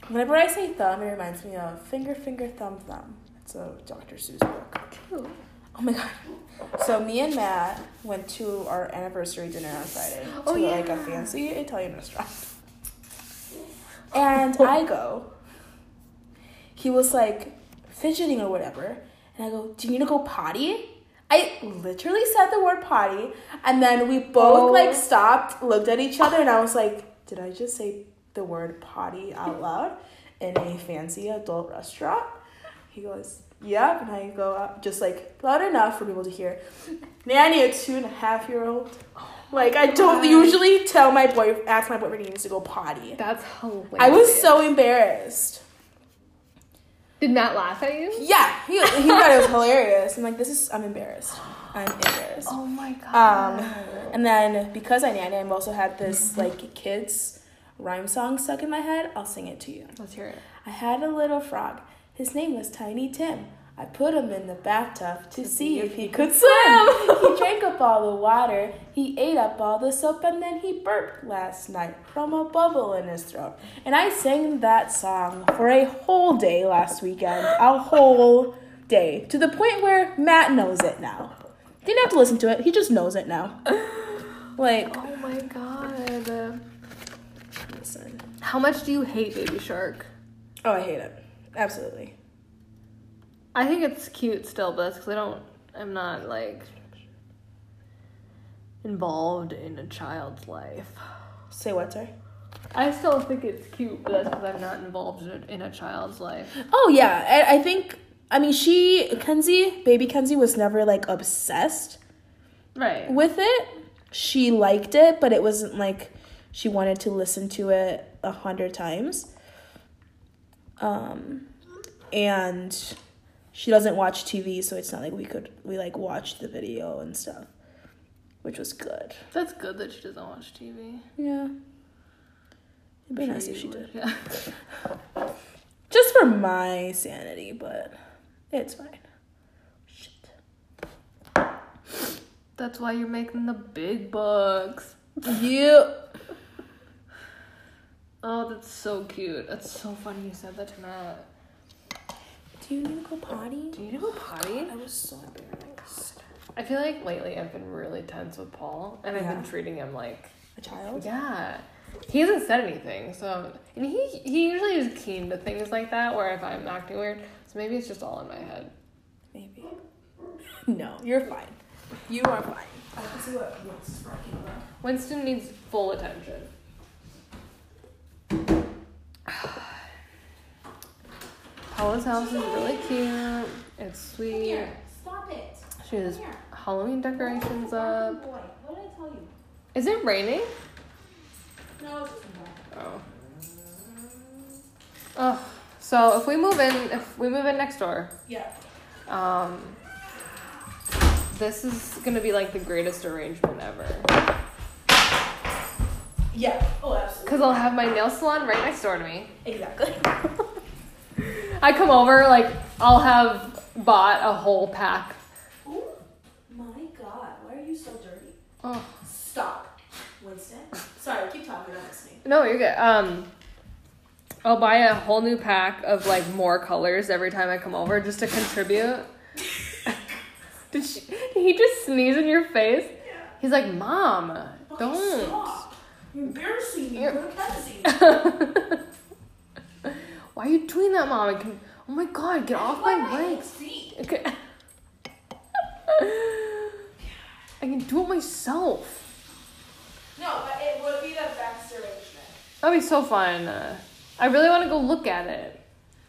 S1: Whenever I say thumb, it reminds me of finger, finger, thumb, thumb. It's a Dr. Seuss book.
S2: True.
S1: Oh my god. So me and Matt went to our anniversary dinner on Friday [GASPS]
S2: Oh,
S1: to like a fancy Italian restaurant. And I [LAUGHS] go. He was like fidgeting or whatever, and I go, "Do you need to go potty?" I literally said the word potty, and then we both
S2: Oh.
S1: like stopped, looked at each other, and I was like, "Did I just say the word potty out loud in a fancy adult restaurant?" He goes, Yep, and I go up just like loud enough for people to hear. Nanny, a two and a half year old. Like I don't usually tell my boy ask my boyfriend he needs to go potty.
S2: That's hilarious.
S1: I was so embarrassed.
S2: Did Matt laugh at you?
S1: Yeah, he, he thought it was hilarious. I'm like, this is, I'm embarrassed. I'm embarrassed.
S2: Oh my god.
S1: Um, and then because I nanny, I've also had this like kids rhyme song stuck in my head. I'll sing it to you.
S2: Let's hear it.
S1: I had a little frog. His name was Tiny Tim. I put him in the bathtub to, see if he could swim. [LAUGHS] he drank up all the water. He ate up all the soap and then he burped last night from a bubble in his throat. And I sang that song for a whole day last weekend. A whole day. To the point where Matt knows it now. Didn't have to listen to it. He just knows it now. [LAUGHS] Like,
S2: Oh my god.
S1: listen.
S2: How much do you hate Baby Shark?
S1: Oh, I hate it. Absolutely.
S2: I think it's cute still, but that's because I don't. I'm not like involved in a child's life.
S1: Say what, sir?
S2: I still think it's cute, but that's because I'm not involved in a, in a child's life.
S1: Oh yeah, I, I think. I mean, she Kenzie, baby Kenzie, was never like obsessed
S2: Right.
S1: with it. She liked it, but it wasn't like she wanted to listen to it a hundred times. Um, and she doesn't watch TV, so it's not like we could we like watch the video and stuff, which was good.
S2: That's good that she doesn't watch TV.
S1: Yeah, it'd be
S2: Sure
S1: nice if she
S2: would,
S1: did,
S2: Yeah. [LAUGHS]
S1: just for my sanity, but it's fine. Shit.
S2: That's why you're making the big bucks.
S1: You.
S2: Oh, that's so cute. That's so funny you said that to Matt.
S1: Do you need to go potty?
S2: Do you need to go potty?
S1: I was so embarrassed.
S2: I feel like lately I've been really tense with Paul, and I've been treating him like
S1: A child?
S2: Yeah. He hasn't said anything, so and he he usually is keen to things like that. Where if I'm acting weird, so maybe it's just all in my head.
S1: Maybe. [LAUGHS] No, you're fine. You are fine. I can see what what's sparking about.
S2: Winston needs full attention. [SIGHS] [SIGHS] [SIGHS] Paula's house is really cute. It's sweet.
S1: Stop it.
S2: She has. Halloween decorations up.
S1: Boy, what did I tell you?
S2: Is it raining?
S1: No, it's
S2: Oh. Oh. So if we move in, if we move in next door,
S1: Yeah.
S2: Um, this is gonna be like the greatest arrangement ever.
S1: Yeah. Oh, absolutely.
S2: Cause I'll have my nail salon right next door to me.
S1: Exactly. [LAUGHS]
S2: I come over, like I'll have bought a whole pack.
S1: oh my god, why are you so dirty?
S2: Oh
S1: Stop, Winston. Sorry, keep talking about this me.
S2: no, you're good. Um, I'll buy a whole new pack of like more colors every time I come over just to contribute. [LAUGHS] did she? Did he just sneeze in your face?
S1: Yeah.
S2: He's like, Mom, don't.
S1: Stop. You're embarrassing me.
S2: You're-
S1: Go to Kenzie. [LAUGHS]
S2: Why are you doing that, Mom? I can. Oh my God, get off my legs. Okay. [LAUGHS] I can do it myself.
S1: No, but it would be the best arrangement.
S2: That'd be so fun. Uh, I really want to go look at it.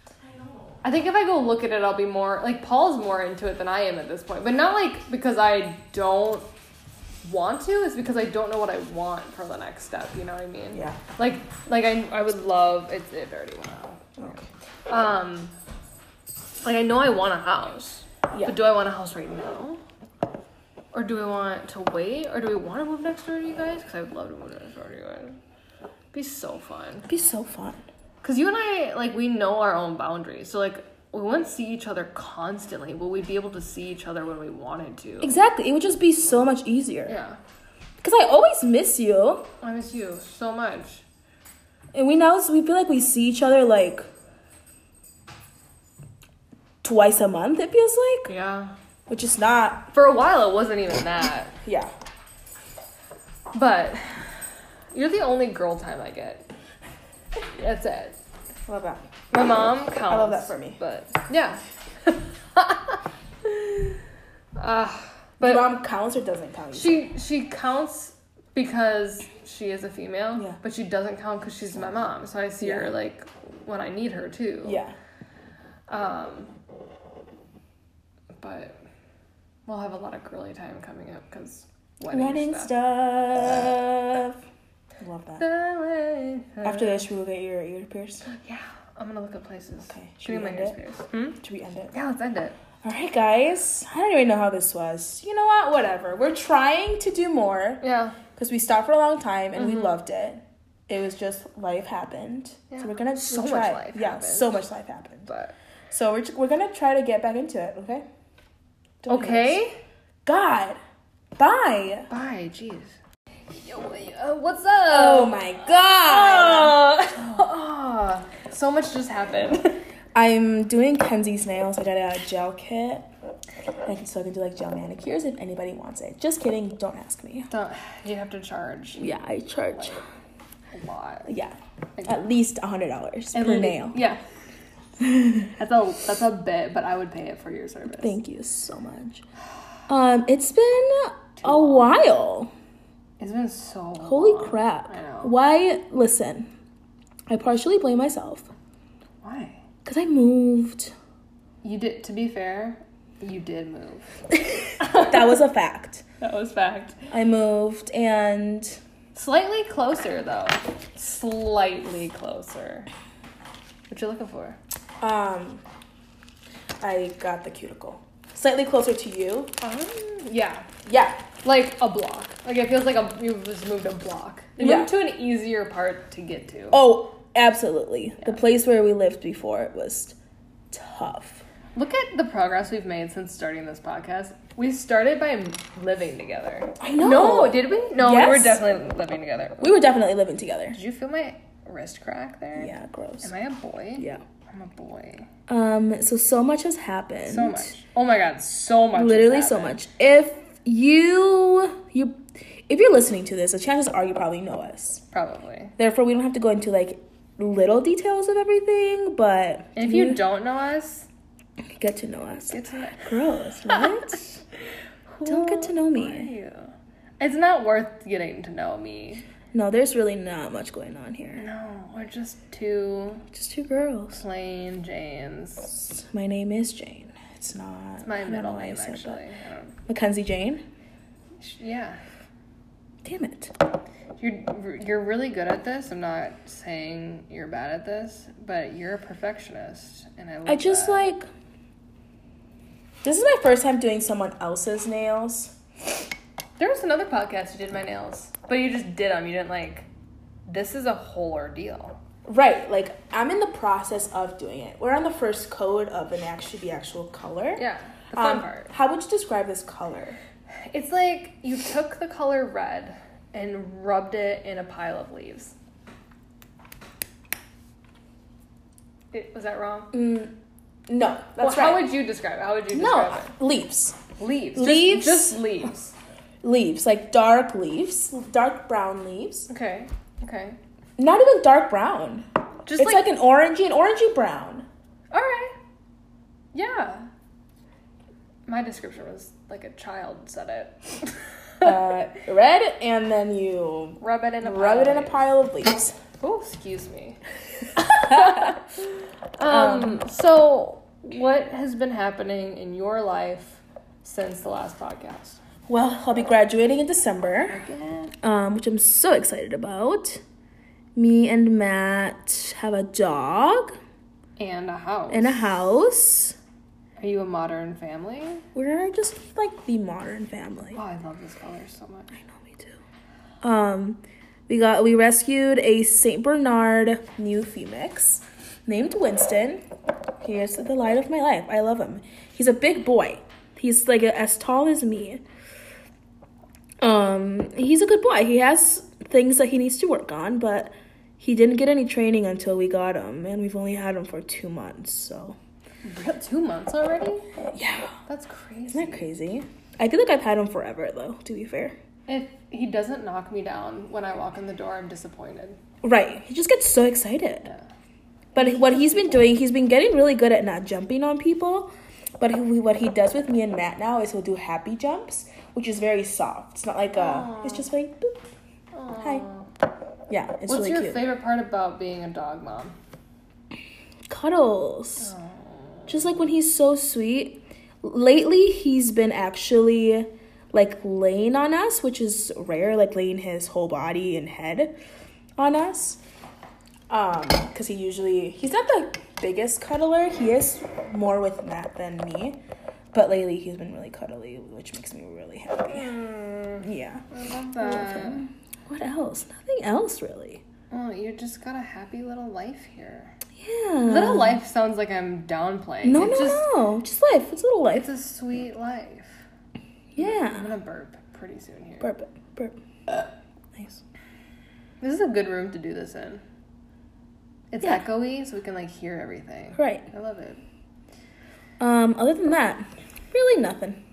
S1: I know.
S2: I think if I go look at it, I'll be more like Paul's more into it than I am at this point. But not like because I don't want to. It's because I don't know what I want for the next step. You know what I mean?
S1: Yeah.
S2: Like, like I, I would love. It's it already went out.
S1: Okay.
S2: Um, like I know I want a house.
S1: Yeah.
S2: But do I want a house right now? Or do we want to wait? Or do we want to move next door to you guys? Because I would love to move next door to you guys. Be so fun.
S1: It'd be so fun.
S2: Because you and I, like, we know our own boundaries. So, like, we wouldn't see each other constantly, but we'd be able to see each other when we wanted to.
S1: Exactly. It would just be so much easier.
S2: Yeah.
S1: Because I always miss you.
S2: I miss you so much.
S1: And we now we feel like we see each other like twice a month, it feels like.
S2: Yeah.
S1: Which is not
S2: For a while, it wasn't even that. [COUGHS]
S1: yeah.
S2: But you're the only girl time I get. That's it.
S1: Love that.
S2: My mom counts.
S1: I love that for me.
S2: But yeah. [LAUGHS] uh,
S1: But
S2: but
S1: mom counts or doesn't count?
S2: she she counts because she is a female.
S1: Yeah.
S2: But she doesn't count because she's my mom. So I see
S1: Yeah.
S2: her like when I need her too.
S1: Yeah.
S2: Um. But we'll have a lot of girly time coming up because wedding,
S1: Wedding
S2: stuff.
S1: stuff. Love that. After this, we will get your ear pierced.
S2: Yeah. I'm gonna look at places.
S1: Okay, should we end it?
S2: spares. Hmm?
S1: Should we end it?
S2: Yeah, let's end it.
S1: All right, guys. I don't even know how this was. You know what? Whatever. We're trying to do more
S2: Yeah.
S1: Because we stopped for a long time and we
S2: Mhm.
S1: loved it. It was just life happened.
S2: Yeah.
S1: So we're gonna
S2: So
S1: we'll
S2: much
S1: try.
S2: life
S1: Yeah,
S2: happened.
S1: so much life happened.
S2: But
S1: So we're we're gonna try to get back into it. Okay. Don't hate
S2: okay.
S1: God. Bye.
S2: Bye. Jeez. Yo, uh, what's up?
S1: Oh my God.
S2: Oh, so much just happened. [LAUGHS]
S1: I'm doing Kenzie's nails. I got a gel kit. I can, so I can do like gel manicures if anybody wants it. Just kidding. Don't ask me.
S2: Don't you have to charge
S1: Yeah, I charge.
S2: a lot?
S1: Yeah,
S2: Like,
S1: at least a hundred dollars per
S2: least-
S1: nail.
S2: Yeah. that's a that's a bit, but I would pay it for your service.
S1: Thank you so much. Um, it's been a while.
S2: It's been so
S1: Holy
S2: long.
S1: crap!
S2: I know.
S1: Why? Listen, I partially blame myself
S2: Why?
S1: because I moved.
S2: You did. To be fair, you did move. [LAUGHS]
S1: that was a fact.
S2: That was fact.
S1: I moved and
S2: Slightly closer though. Slightly closer. What you looking for?
S1: um, I got the cuticle slightly closer to you.
S2: Um, yeah,
S1: Yeah,
S2: like a block. Like it feels like a you just moved a block. You
S1: Yeah.
S2: moved to an easier part to get to.
S1: Oh, absolutely. The place where we lived before it was tough.
S2: Look at the progress we've made since starting this podcast. We started by living together.
S1: I know.
S2: No, did we? No, we were definitely living together.
S1: We were definitely living together.
S2: Did you feel my wrist crack there?
S1: Yeah, gross.
S2: Am I a boy?
S1: Yeah.
S2: I'm a boy.
S1: Um. So so much has happened.
S2: So much. Oh my god, so much. has
S1: Literally so
S2: happened.
S1: much. If you you if you're listening to this, the chances are you probably know us.
S2: Probably.
S1: Therefore, we don't have to go into like little details of everything, but
S2: And if you don't know us,
S1: get to know us.
S2: get to know. [LAUGHS]
S1: Gross, what? [LAUGHS] Don't get to know me.
S2: It's not worth getting to know me.
S1: no, there's really not much going on here.
S2: No, we're just two
S1: Just two girls.
S2: plain Janes.
S1: My name is Jane. It's not
S2: It's my
S1: don't
S2: middle
S1: why I
S2: name,
S1: said that.
S2: actually. I don't,
S1: Mackenzie Jane.
S2: yeah.
S1: Damn it.
S2: You're you're really good at this. I'm not saying you're bad at this, but you're a perfectionist, and I. Love
S1: I just
S2: that.
S1: like. This is my first time doing someone else's nails.
S2: There was another podcast you did my nails, but you just did them. You didn't like. This is a whole ordeal.
S1: Right, like I'm in the process of doing it. We're on the first coat of an actually the actual color.
S2: Yeah, the fun
S1: Um,
S2: part.
S1: How would you describe this color?
S2: It's like you took the color red and rubbed it in a pile of leaves. It, was that wrong?
S1: Mm, no, that's
S2: well,
S1: right.
S2: How would you describe it? How would you describe
S1: leaves.
S2: it? Leaves. Leaves.
S1: Leaves?
S2: Just, leaves.
S1: Leaves, like dark leaves, dark brown leaves.
S2: Okay. Okay.
S1: Not even dark brown.
S2: Just
S1: it's like, an orangey, an orangey brown.
S2: all right. Yeah. My description was like a child said it. [LAUGHS]
S1: Uh, red, and then you
S2: rub it in a
S1: rub it in a pile of leaves.
S2: Oh, excuse me. [LAUGHS] [LAUGHS] um, so what has been happening in your life since the last podcast?
S1: Well, I'll be graduating in December,
S2: Again.
S1: um, which I'm so excited about. Me and Matt have a dog
S2: And a house.
S1: and a house.
S2: Are you a modern family?
S1: We're just like the modern family.
S2: Oh, I love this color so much.
S1: I know me too. Um, we got we rescued a Saint Bernard Newfie mix named Winston. He is the light of my life. I love him. He's a big boy. He's like as tall as me. Um, he's a good boy. He has things that he needs to work on, but he didn't get any training until we got him, and we've only had him for two months. So
S2: Two months already?
S1: yeah,
S2: That's crazy.
S1: isn't that crazy? I feel like I've had him forever, though. To be fair.
S2: If he doesn't knock me down when I walk in the door, I'm disappointed.
S1: Right. He just gets so excited.
S2: Yeah.
S1: But what he's been doing, he's been getting really good at not jumping on people. But he, what he does with me and Matt now is he'll do happy jumps, which is very soft. It's not like a. It's just like. Boop. Hi. Yeah, it's
S2: What's
S1: really
S2: your
S1: cute.
S2: favorite part about being a dog mom?
S1: Cuddles. Just like when he's so sweet. Lately, he's been actually like laying on us, which is rare, like laying his whole body and head on us. Um, because he usually he's not the biggest cuddler. He is more with Matt than me, but lately he's been really cuddly, which makes me really happy. Yeah.
S2: I love that.
S1: What else? Nothing else really.
S2: Oh, you just got a happy little life here.
S1: Yeah.
S2: Little life sounds like I'm downplaying.
S1: No,
S2: it's
S1: no,
S2: just,
S1: no. Just life. It's a little life.
S2: It's a sweet life.
S1: Yeah.
S2: I'm gonna burp pretty soon here.
S1: Burp. Burp. Nice.
S2: This is a good room to do this in. It's
S1: Yeah.
S2: echoey, so we can like hear everything.
S1: Right.
S2: I love it.
S1: Um. Other than that, really nothing.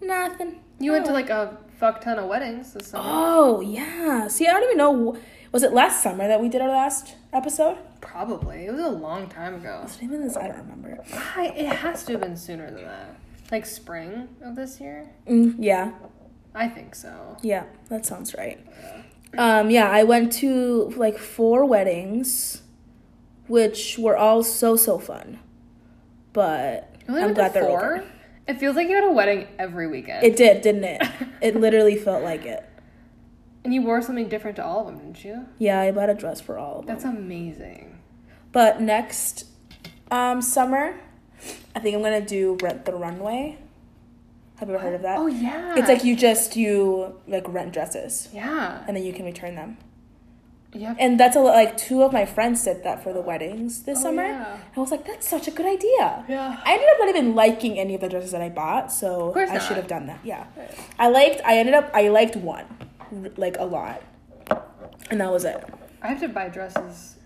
S1: Nothing.
S2: You went to like a fuck ton of weddings this summer.
S1: Oh yeah. See, I don't even know. Was it last summer that we did our last episode?
S2: Probably. It was a long time ago.
S1: Was it even this? I don't remember.
S2: I, it has to have been sooner than that. Like spring of this year?
S1: Mm, yeah.
S2: I think so.
S1: Yeah. That sounds right. Um. Yeah. I went to like four weddings, which were all so so fun. But I'm glad they're
S2: four?
S1: over.
S2: It feels like you had a wedding every weekend.
S1: It did, didn't it? [LAUGHS] It literally felt like it.
S2: and you wore something different to all of them, didn't you?
S1: Yeah, I bought a dress for all of them.
S2: That's amazing.
S1: But next um, summer, I think I'm gonna do Rent the Runway. Have you ever heard of that?
S2: Oh yeah.
S1: It's like you just you like rent dresses
S2: Yeah.
S1: and then you can return them.
S2: Yep.
S1: And that's a lot like two of my friends did that for the weddings this
S2: Oh,
S1: summer.
S2: yeah.
S1: I was like, that's such a good idea.
S2: Yeah.
S1: I ended up not even liking any of the dresses that I bought, so I should have done that. Yeah. I liked I ended up I liked one like a lot. And that was it.
S2: I have to buy dresses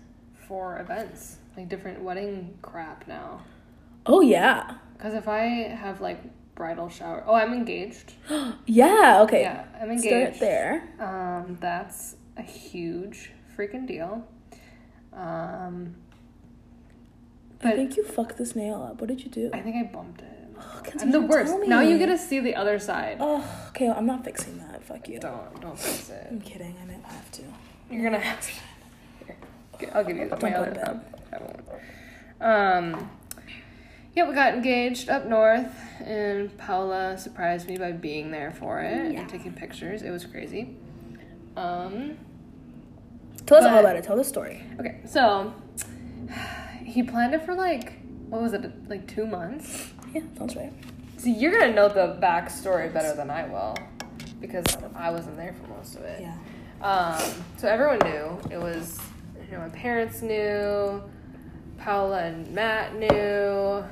S2: for events, like different wedding crap now.
S1: Oh yeah.
S2: Because if I have like bridal shower, oh, I'm engaged. [GASPS]
S1: Yeah, okay.
S2: Yeah, I'm
S1: Start
S2: engaged.
S1: there.
S2: Um, that's a huge freaking deal. Um,
S1: I think you fucked this nail up. What did you do?
S2: I think I bumped it. [GASPS]
S1: Kenzie,
S2: I'm the worst. Now you get to see the other side.
S1: Oh, okay. I'm not fixing that. Fuck you.
S2: Don't don't fix it.
S1: I'm kidding. I might have to.
S2: You're gonna have to. [LAUGHS] Here, I'll give you my
S1: Don't
S2: other
S1: put it
S2: thumb. I won't. Um. Yeah, we got engaged up north, and Paula surprised me by being there for it
S1: Yeah.
S2: and taking pictures. It was crazy. Um.
S1: Tell us all
S2: But-
S1: about it. Tell the story.
S2: Okay, so he planned it for like what was it, like two months?
S1: Yeah, sounds right.
S2: So you're gonna know the backstory better than I will, because I wasn't there for most of it.
S1: Yeah.
S2: Um, so everyone knew it was, you know, my parents knew, Paula and Matt knew,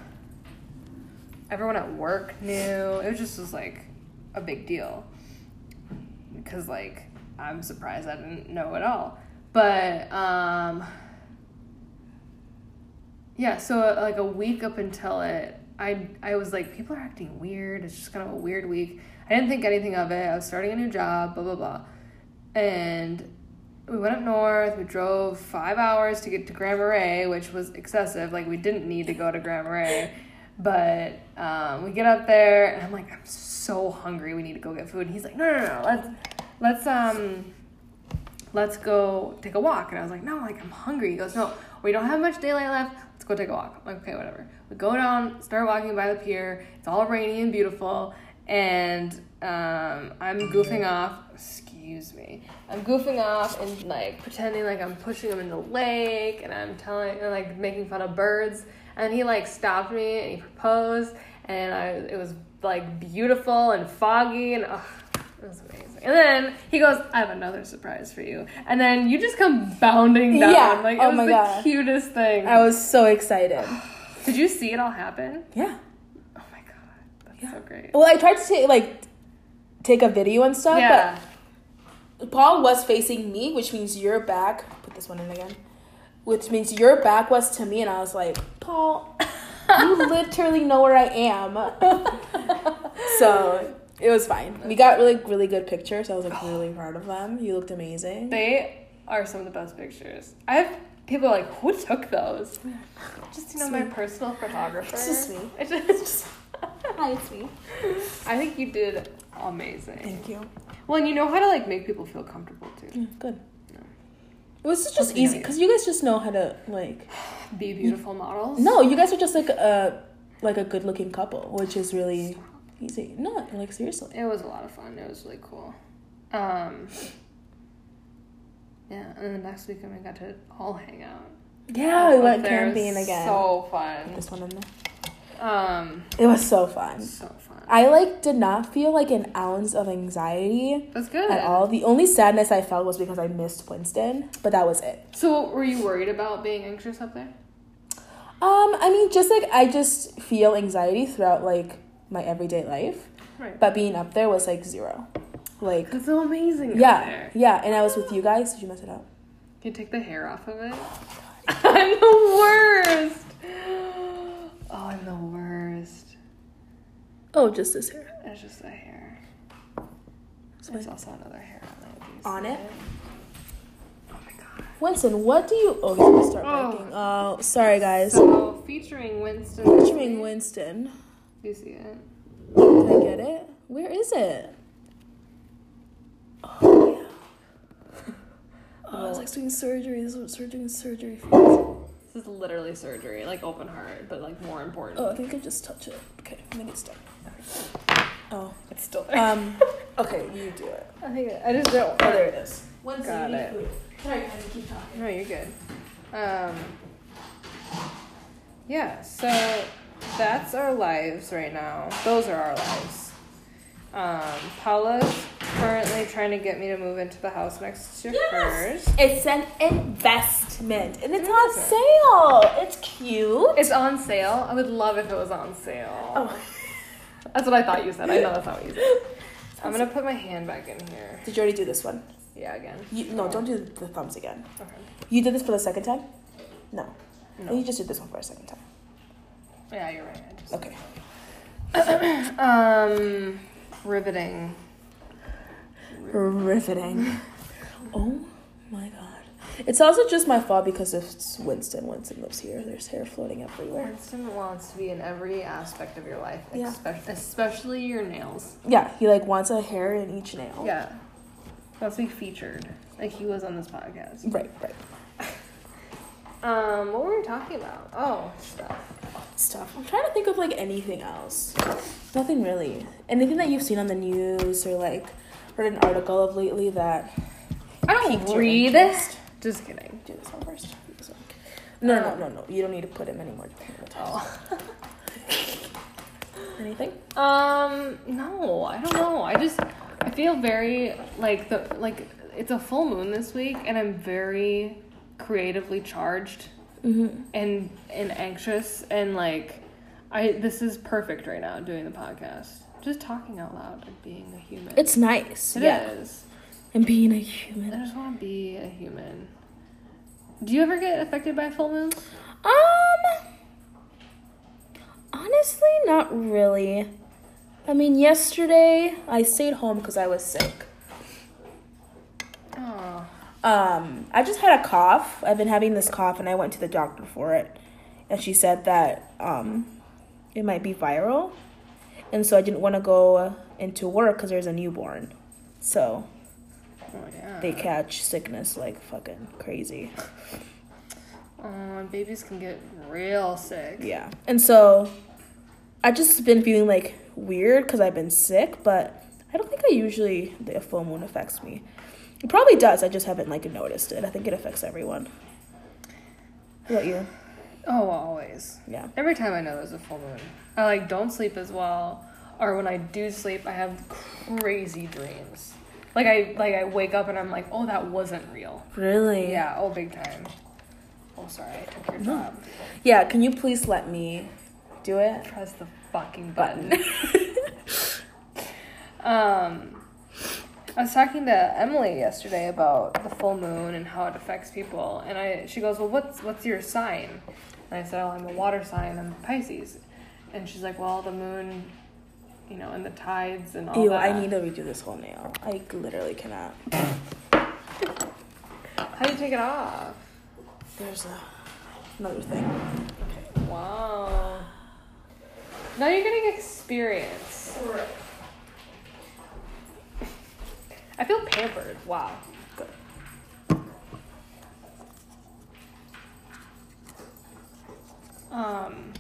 S2: everyone at work knew. It was just was like a big deal because like I'm surprised I didn't know at all. But um, yeah, so like a week up until it, I I was like, people are acting weird. It's just kind of a weird week. I didn't think anything of it. I was starting a new job, blah blah blah, and we went up north. We drove five hours to get to Grand Marais, which was excessive. Like we didn't need to go to Grand Marais, but um, we get up there, and I'm like, I'm so hungry. We need to go get food. And he's like, No, no, no. Let's let's um let's go take a walk. And I was like, no, like I'm hungry. He goes, no, we don't have much daylight left. Let's go take a walk. I'm like, okay, whatever. We go down, start walking by the pier. It's all rainy and beautiful. And um, I'm goofing off. Excuse me. I'm goofing off and like pretending like I'm pushing him in the lake and I'm telling and like making fun of birds. And he like stopped me and he proposed. And I, it was like beautiful and foggy and ugh, it was amazing. And then he goes, I have another surprise for you. And then you just come bounding down.
S1: Yeah.
S2: Like, it
S1: Oh
S2: was
S1: my
S2: the
S1: God.
S2: cutest thing.
S1: I was so excited. [SIGHS]
S2: Did you see it all happen?
S1: Yeah.
S2: Oh my god. That's so great.
S1: Well, I tried to take like take a video and stuff,
S2: Yeah.
S1: but Paul was facing me, which means your back. Put this one in again. Which means your back was to me, and I was like, Paul, you [LAUGHS] literally know where I am. so it was fine. We got really really good pictures. I was like really proud of them. You looked amazing.
S2: They are some of the best pictures. I have people like, who took those? Just, you know, my personal photographer.
S1: It's just me.
S2: It's just- it's [LAUGHS] just-
S1: Hi, it's me.
S2: I think you did amazing.
S1: Thank you.
S2: Well, and you know how to like make people feel comfortable too.
S1: Yeah, good. It was just easy because you guys just know how to like. [SIGHS]
S2: Be beautiful models.
S1: No, you guys are just like a like a good looking couple, which is really easy. No, like seriously.
S2: It was a lot of fun. It was really cool. Um, Yeah, and then next weekend we got to all hang out.
S1: Yeah, we went camping again.
S2: So fun.
S1: this one in there.
S2: Um,
S1: It was so fun.
S2: so fun.
S1: I like did not feel like an ounce of anxiety
S2: That's good.
S1: at all. The only sadness I felt was because I missed Winston, but that was it.
S2: So, were you worried about being anxious up there?
S1: Um, I mean, just like I just feel anxiety throughout like my everyday life,
S2: Right.
S1: but being up there was like zero. Like,
S2: It's so amazing.
S1: yeah,
S2: there.
S1: yeah. And I was with you guys. Did you mess it up?
S2: Can you take the hair off of it? [LAUGHS] I'm the worst. Oh, I'm the worst.
S1: Oh, just this hair.
S2: It's just a hair.
S1: It's
S2: There's
S1: fine.
S2: also another hair on it.
S1: On
S2: see
S1: it?
S2: Oh my god.
S1: Winston, what do you? Oh, he's gonna start
S2: Oh.
S1: barking. Oh, sorry guys.
S2: So featuring Winston.
S1: Featuring Winston.
S2: Do you see it?
S1: Did I get it? Where is it? Oh yeah. Oh, it's oh. like doing surgery. This is what surgery doing surgery feels.
S2: This is literally surgery, like open heart, but like more important.
S1: Oh, I think I just touch it. Okay, maybe it's done. Oh.
S2: it's still [LAUGHS] there.
S1: Um. Okay, you do it.
S2: I think I just don't.
S1: Oh, there it is. Winston,
S2: Got
S1: you need
S2: it.
S1: food. Sorry, guys, I keep talking.
S2: No, you're good. Um, yeah, so that's our lives right now. Those are our lives. Um, Paula's currently trying to get me to move into the house next to hers.
S1: It's an investment, and it's
S2: It
S1: on sale. It's cute.
S2: It's on sale. I would love if it was on sale.
S1: Oh.
S2: That's what I thought you said. I know that's not what you said. I'm gonna put my hand back in here.
S1: Did you already do this one?
S2: Yeah, again.
S1: You, no, don't do the thumbs again.
S2: Okay.
S1: You did this for the second time? No.
S2: No.
S1: You just did this one for a second time.
S2: Yeah, you're right. I just...
S1: Okay. [COUGHS]
S2: Um, riveting.
S1: Riveting. [LAUGHS] oh my god. It's also just my fault because it's Winston. Winston lives here. There's hair floating everywhere.
S2: Winston wants to be in every aspect of your life,
S1: Yeah.
S2: especially, especially your nails.
S1: Yeah, he like wants a hair in each nail.
S2: Yeah, wants to be featured, like he was on this podcast.
S1: Right, right. [LAUGHS]
S2: Um, what were we talking about? Oh, stuff.
S1: Stuff. I'm trying to think of like anything else. Nothing really. Anything that you've seen on the news or like read an article of lately that
S2: I don't read.
S1: interest?
S2: Just kidding.
S1: Do this one first. Do this one. No, no, no, no. You don't need to put him anymore.
S2: Oh. [LAUGHS]
S1: Anything?
S2: Um, no, I don't know. I just I feel very like the like it's a full moon this week, and I'm very creatively charged
S1: Mm-hmm.
S2: and and anxious and like I this is perfect right now doing the podcast. Just talking out loud and being a human.
S1: It's nice.
S2: It
S1: yeah.
S2: is.
S1: And being a human.
S2: I just want to be a human. Do you ever get affected by full moons?
S1: Um. Honestly, not really. I mean, yesterday I stayed home because I was sick.
S2: Oh,
S1: Um, I just had a cough. I've been having this cough, and I went to the doctor for it, and she said that um, it might be viral, and so I didn't want to go into work because there's a newborn, so
S2: oh yeah.
S1: they catch sickness like fucking crazy.
S2: Oh, babies can get real sick.
S1: Yeah, and so I just been feeling like weird because I've been sick, but I don't think I usually the full moon affects me. It probably does. I just haven't like noticed it. I think it affects everyone. What about you?
S2: Oh, always.
S1: Yeah.
S2: Every time I know there's a full moon, I like don't sleep as well, or when I do sleep, I have crazy dreams. Like I like I wake up and I'm like, oh, that wasn't real.
S1: Really?
S2: Yeah. Oh, big time. Oh, sorry, I took your job.
S1: Yeah, can you please let me do it?
S2: Press the fucking button. [LAUGHS] [LAUGHS] um, I was talking to Emily yesterday about the full moon and how it affects people, and I she goes, "Well, what's what's your sign?" And I said, "Oh, I'm a water sign. I'm Pisces." And she's like, "Well, the moon, you know, and the tides and all
S1: Ew,
S2: that."
S1: I need to redo this whole nail. I literally cannot.
S2: How do you take it off?
S1: There's a, another thing. Okay.
S2: Wow. Now you're getting experience. I feel pampered. Wow.
S1: Good.
S2: Um.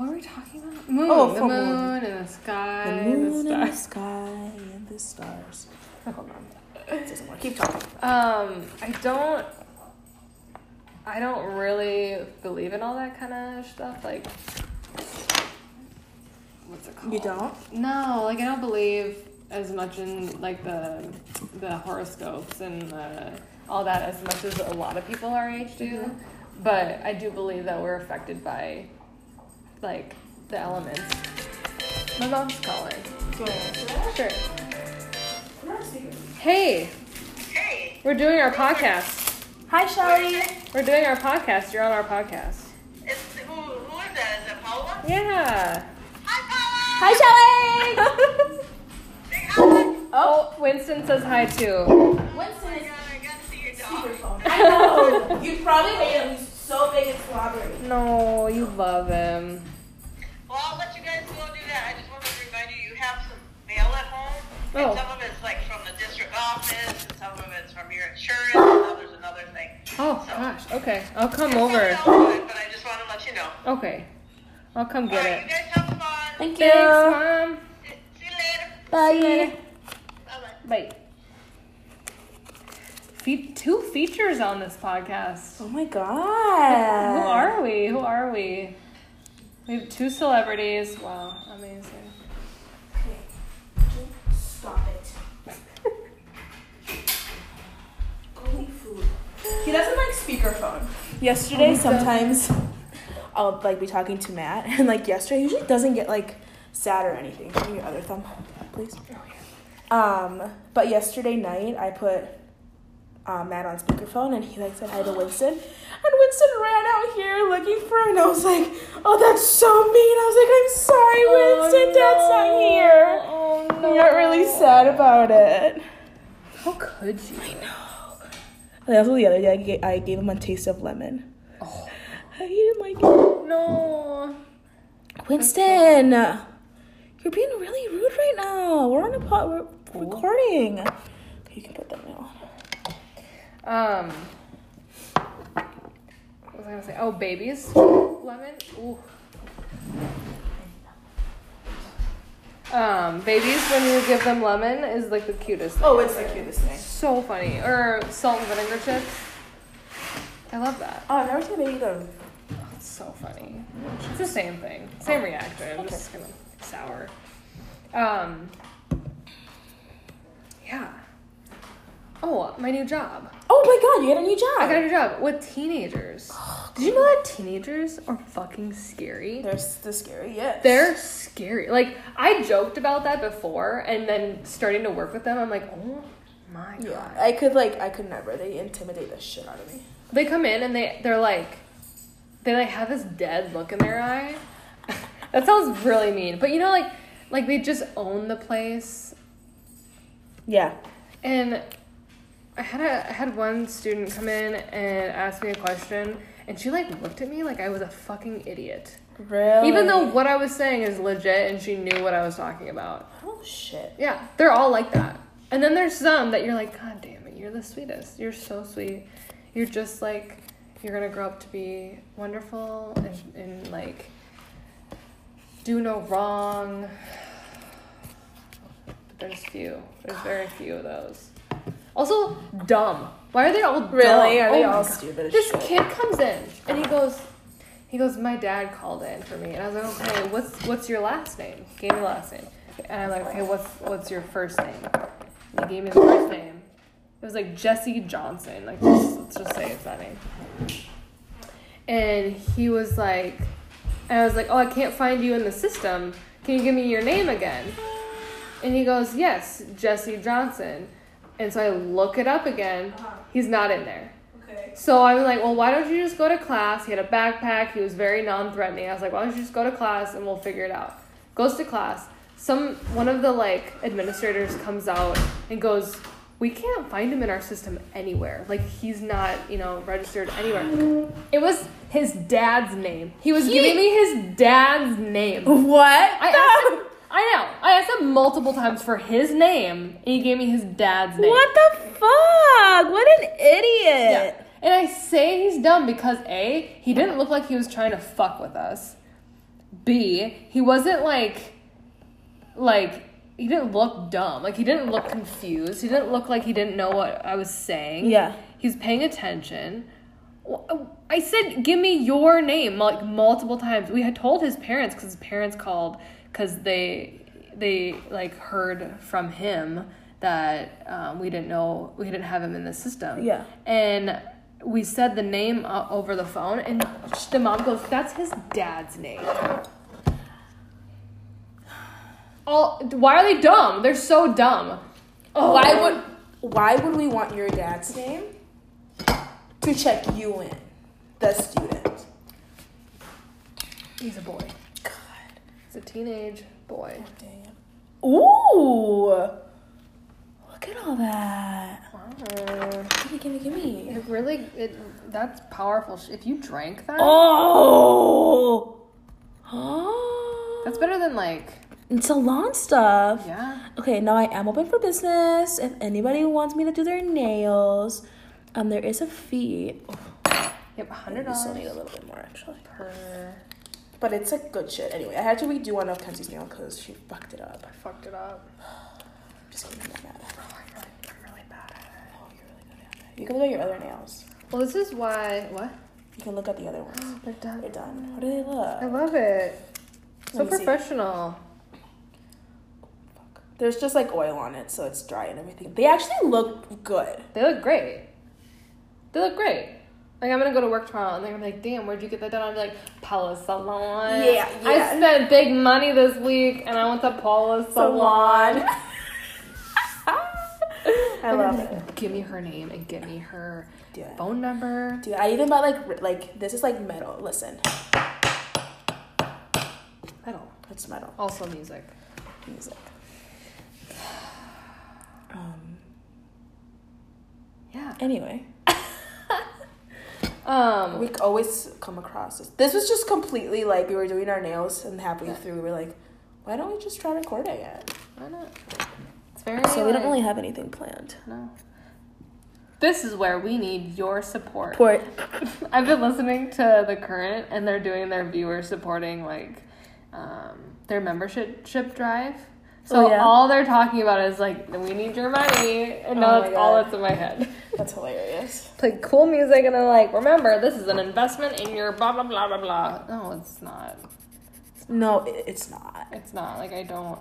S2: What were we talking about? Moon.
S1: Oh,
S2: the moon
S1: moon.
S2: and the sky.
S1: The moon
S2: the
S1: and the sky and the stars. [LAUGHS] Hold on. It doesn't work. Keep talking.
S2: Um, I don't. I don't really believe in all that kind of stuff. Like, what's it called?
S1: You don't?
S2: No, like I don't believe as much in like the the horoscopes and uh, all that as much as a lot of people our age do. But I do believe that we're affected by like the elements. My mom's calling.
S1: Do you want to answer that?
S2: Sure.
S1: We're on speaker.
S2: Hey,
S3: Hey,
S2: we're doing our podcast.
S1: Hi, Shelly.
S2: We're doing our podcast. You're on our podcast.
S3: is, who, who is that? Is it Paula?
S2: Yeah.
S3: Hi, Paula!
S1: Hi, Shelly. [LAUGHS]
S2: Oh, Winston says hi too.
S3: Oh
S1: Winston is
S3: oh I got to see your dog.
S1: speakerphone. [LAUGHS] I know. You probably hate him. He's so big and slobbery.
S2: No, you love him.
S3: That. I just wanted to remind you, you have some mail at home.
S2: Oh.
S3: And some of it's like from the district office, and some of it's from your insurance, and others another thing.
S2: Oh
S3: So-
S2: gosh. Okay, I'll come over.
S3: good, But I just want to let you know.
S2: Okay, I'll come
S3: All
S2: get
S3: right, you
S2: it.
S3: guys have fun.
S1: Thank you.
S2: Thanks, mom.
S3: See you later.
S1: Bye.
S3: Bye-bye.
S2: Bye. Fe- two features on this podcast.
S1: Oh my god.
S2: Who are we? Who are we? We have two celebrities. Wow, amazing. Okay.
S1: Stop it. Go eat food. He doesn't like speakerphone. Yesterday,
S2: Oh, he
S1: sometimes I'll like be talking to Matt, and like yesterday, he usually doesn't get like sad or anything. Give me your other thumb, please. Um, but yesterday night, I put um, Matt on speakerphone, and he like said hi to Winston, and Winston ran out here looking for, him, and I was like, "Oh, that's so mean." I was like, "I'm sorry, Winston. Dad's not here."
S2: Oh
S1: I got really sad about it.
S2: How could you? I know.
S1: And also the other day, I gave, I gave him a taste of lemon.
S2: Oh.
S1: He didn't like it.
S2: No.
S1: Winston, you're being really rude right now. We're on a pot. We're recording. Okay, you can put that now.
S2: Um. What was I gonna say? Oh, babies. Lemon. Ooh. Um, babies when you give them lemon is like the cutest. Thing
S1: Oh, it's the
S2: ever.
S1: cutest thing.
S2: So funny. Or salt and vinegar chips. I love that.
S1: Oh, I've never seen a baby go.
S2: It's so funny. It's the same thing. Same reaction. Just kind of sour. Um. Yeah. Oh, my new job.
S1: Oh my god, you got a new job.
S2: I got a new job with teenagers. [GASPS] Oh, Did you know that teenagers are fucking scary?
S1: They're s- the scary, yes.
S2: They're scary. Like I joked about that before, and then starting to work with them, I'm like, oh my god.
S1: Yeah, I could like, I could never. They intimidate the shit out of me.
S2: They come in and they they're like, they like have this dead look in their eye. [LAUGHS] that sounds really mean, but you know, like like they just own the place.
S1: Yeah.
S2: And I had a I had one student come in and ask me a question, and she like looked at me like I was a fucking idiot.
S1: Really.
S2: Even though what I was saying is legit and she knew what I was talking about.
S1: Oh shit.
S2: Yeah, they're all like that. And then there's some that you're like, God damn it, you're the sweetest. You're so sweet. You're just like, you're gonna grow up to be wonderful and, and like, do no wrong. But there's few. There's very few of those. Also, dumb. Why are they all dumb?
S1: Really? Are oh they
S2: Oh
S1: all stupid as
S2: This
S1: shit?
S2: kid comes in and he goes, he goes, my dad called in for me, and I was like, okay, what's what's your last name? Gave me the last name, and I'm like, okay, what's what's your first name? And he gave me the first name. It was like Jesse Johnson. Like just, let's just say it's that name. And he was like, and I was like, oh, I can't find you in the system. Can you give me your name again? And he goes, yes, Jesse Johnson. And so I look it up again. Uh-huh. He's not in there.
S1: Okay.
S2: So I'm like, well, why don't you just go to class? He had a backpack. He was very non-threatening. I was like, why don't you just go to class and we'll figure it out. Goes to class. Some one of the like administrators comes out and goes, we can't find him in our system anywhere. Like he's not, you know, registered anywhere. [GASPS] It was his dad's name. He was
S1: He-
S2: giving me his dad's name.
S1: What?
S2: I. [LAUGHS] I know. I asked him multiple times for his name, and he gave me his dad's name.
S1: What the fuck? What an idiot.
S2: Yeah. And I say he's dumb because A, he didn't look like he was trying to fuck with us. B, he wasn't like like he didn't look dumb. Like he didn't look confused. He didn't look like he didn't know what I was saying.
S1: Yeah.
S2: He's paying attention. I said, "Give me your name," like multiple times. We had told his parents because his parents called because they they like heard from him that um, we didn't know we didn't have him in the system.
S1: Yeah.
S2: and we said the name uh, over the phone, and the mom goes, "That's his dad's name." All why are they dumb? They're so dumb. Oh,
S1: Why would why would we want your dad's name to check you in, the student?
S2: he's a boy?
S1: God
S2: He's a teenage boy.
S1: damn. Ooh, look at all that.
S2: Wow.
S1: Gimme, gimme, gimme.
S2: It really, it that's powerful. If you drank that,
S1: Oh. Oh. [GASPS]
S2: that's better than like,
S1: It's salon stuff.
S2: yeah.
S1: Okay, now I am open for business. If anybody wants me to do their nails, um, there is a fee.
S2: Yep, hundred
S1: We still need a little bit more actually.
S2: per.
S1: But it's like good shit. Anyway, I had to redo one of Kenzie's nail because she fucked it up.
S2: I fucked it up.
S1: I'm Just kidding, I'm mad.
S2: Oh, I'm really, I'm really bad at it.
S1: Oh, you're really good at it. You can look at your other nails.
S2: Well, this is why. What?
S1: You can look at the other ones. [GASPS]
S2: They're done.
S1: They're done. How do they look?
S2: I love it. So professional.
S1: Fuck. There's just like oil on it, so it's dry and everything. They actually look good.
S2: They look great. They look great. Like I'm gonna go to work tomorrow, and they're gonna be like, "Damn, where'd you get that done?" I'll be like, "Paula Salon."
S1: Yeah,
S2: I spent big money this week, and I went to Paula Salon.
S1: Salon. [LAUGHS] I love it.
S2: Give me her name and give me her
S1: Dude,
S2: phone number.
S1: dude, I even bought like like this is like metal. Listen,
S2: Metal.
S1: it's metal
S2: Also music.
S1: music. [SIGHS] Um.
S2: Yeah.
S1: Anyway,
S2: Um.
S1: we always come across this. This was just completely like we were doing our nails, and halfway through we were like, why don't we just try recording it?
S2: Why not? It's very.
S1: So we don't really have anything planned.
S2: No. This is where we need your support.
S1: Port. [LAUGHS]
S2: I've been listening to the current, and they're doing their viewer supporting like um, their membership ship drive. So
S1: Oh, yeah?
S2: all they're talking about is like, we need your money, and
S1: Oh
S2: now
S1: my
S2: that's all that's in my head. [LAUGHS]
S1: That's hilarious.
S2: Play cool music, and they're like, remember, this is an investment in your blah blah blah blah blah. No, it's not.
S1: No, it's not.
S2: It's not. Like I don't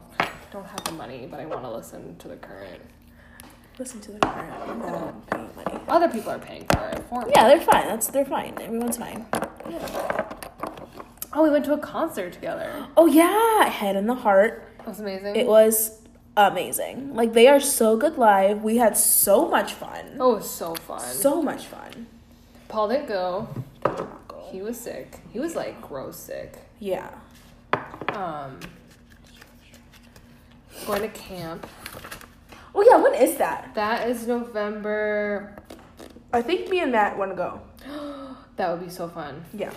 S2: don't have the money, but I want to listen to the current.
S1: Listen to the current. I'm not paying money.
S2: Other people are paying for it for me.
S1: Yeah, they're fine. That's they're fine. Everyone's fine.
S2: Oh, we went to a concert together.
S1: Oh yeah, Head and the Heart.
S2: It was amazing.
S1: It was amazing. Like they are so good live. We had so much fun.
S2: oh, it was so fun.
S1: So much fun.
S2: Paul didn't go. He was sick. He was like gross sick.
S1: Yeah.
S2: Um, going to Caamp.
S1: Oh yeah, when is that?
S2: That is November.
S1: I think me and Matt want to go. [GASPS]
S2: That would be so fun.
S1: Yeah.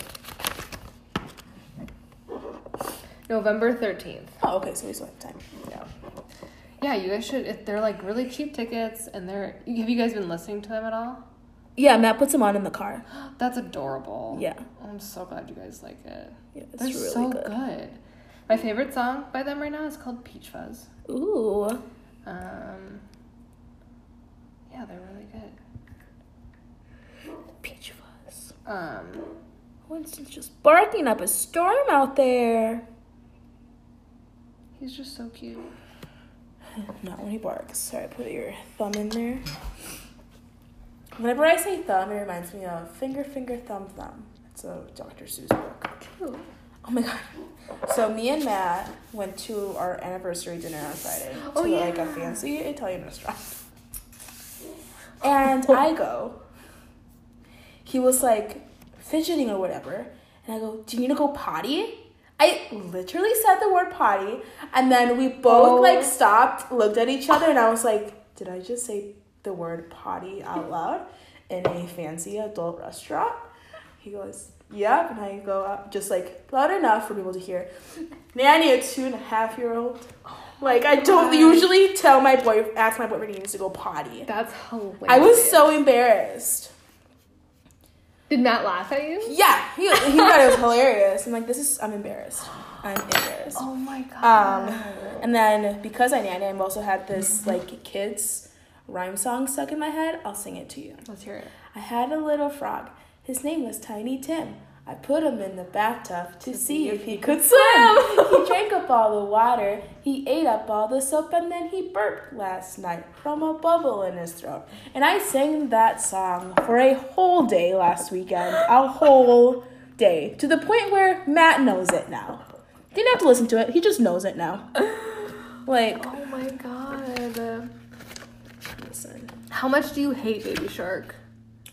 S2: November thirteenth.
S1: Oh, okay. So we still have time.
S2: Yeah. Yeah, you guys should. If they're like really cheap tickets, and they're. Have you guys been listening to them at all?
S1: Yeah, Matt puts them on in the car. [GASPS]
S2: That's adorable.
S1: Yeah.
S2: I'm so glad you guys like it.
S1: Yeah, it's
S2: They're
S1: really
S2: so
S1: good.
S2: good. My favorite song by them right now is called Peach Fuzz.
S1: Ooh.
S2: Um, yeah, they're really good.
S1: Peach fuzz.
S2: Um,
S1: Winston's just barking up a storm out there.
S2: He's just so cute. [SIGHS]
S1: Not when he barks. Sorry, put your thumb in there. Whenever I say thumb, it reminds me of finger, finger, thumb, thumb. It's a Dr. Seuss book.
S2: Cute.
S1: Oh my god. So me and Matt went to our anniversary dinner on Friday [GASPS] oh, to
S2: Oh,
S1: like a fancy Italian restaurant. And I go. He was like fidgeting or whatever, and I go, "Do you need to go potty?" I literally said the word potty, and then we both
S2: Oh.
S1: like stopped, looked at each other, and I was like, "Did I just say the word potty out loud in a fancy adult restaurant?" He goes, Yep, and I go up just like loud enough for people to hear. Nanny, a two and a half year old. Like I don't
S2: God.
S1: usually tell my boy ask my boyfriend he needs to go potty.
S2: That's hilarious.
S1: I was so embarrassed.
S2: Did Matt laugh at you?
S1: Yeah, he, he thought it was hilarious. I'm like, this is, I'm embarrassed. I'm embarrassed.
S2: Oh my god.
S1: Um, and then because I nanny, I've also had this like kids rhyme song stuck in my head. I'll sing it to you.
S2: Let's hear it.
S1: I had a little frog. His name was Tiny Tim. I put him in the bathtub to see if he could swim. [LAUGHS] he [LAUGHS] drank up all the water. He ate up all the soap and then he burped last night from a bubble in his throat. And I sang that song for a whole day last weekend. A whole day. To the point where Matt knows it now. Didn't have to listen to it. He just knows it now. Like,
S2: Oh my god.
S1: listen.
S2: How much do you hate Baby Shark?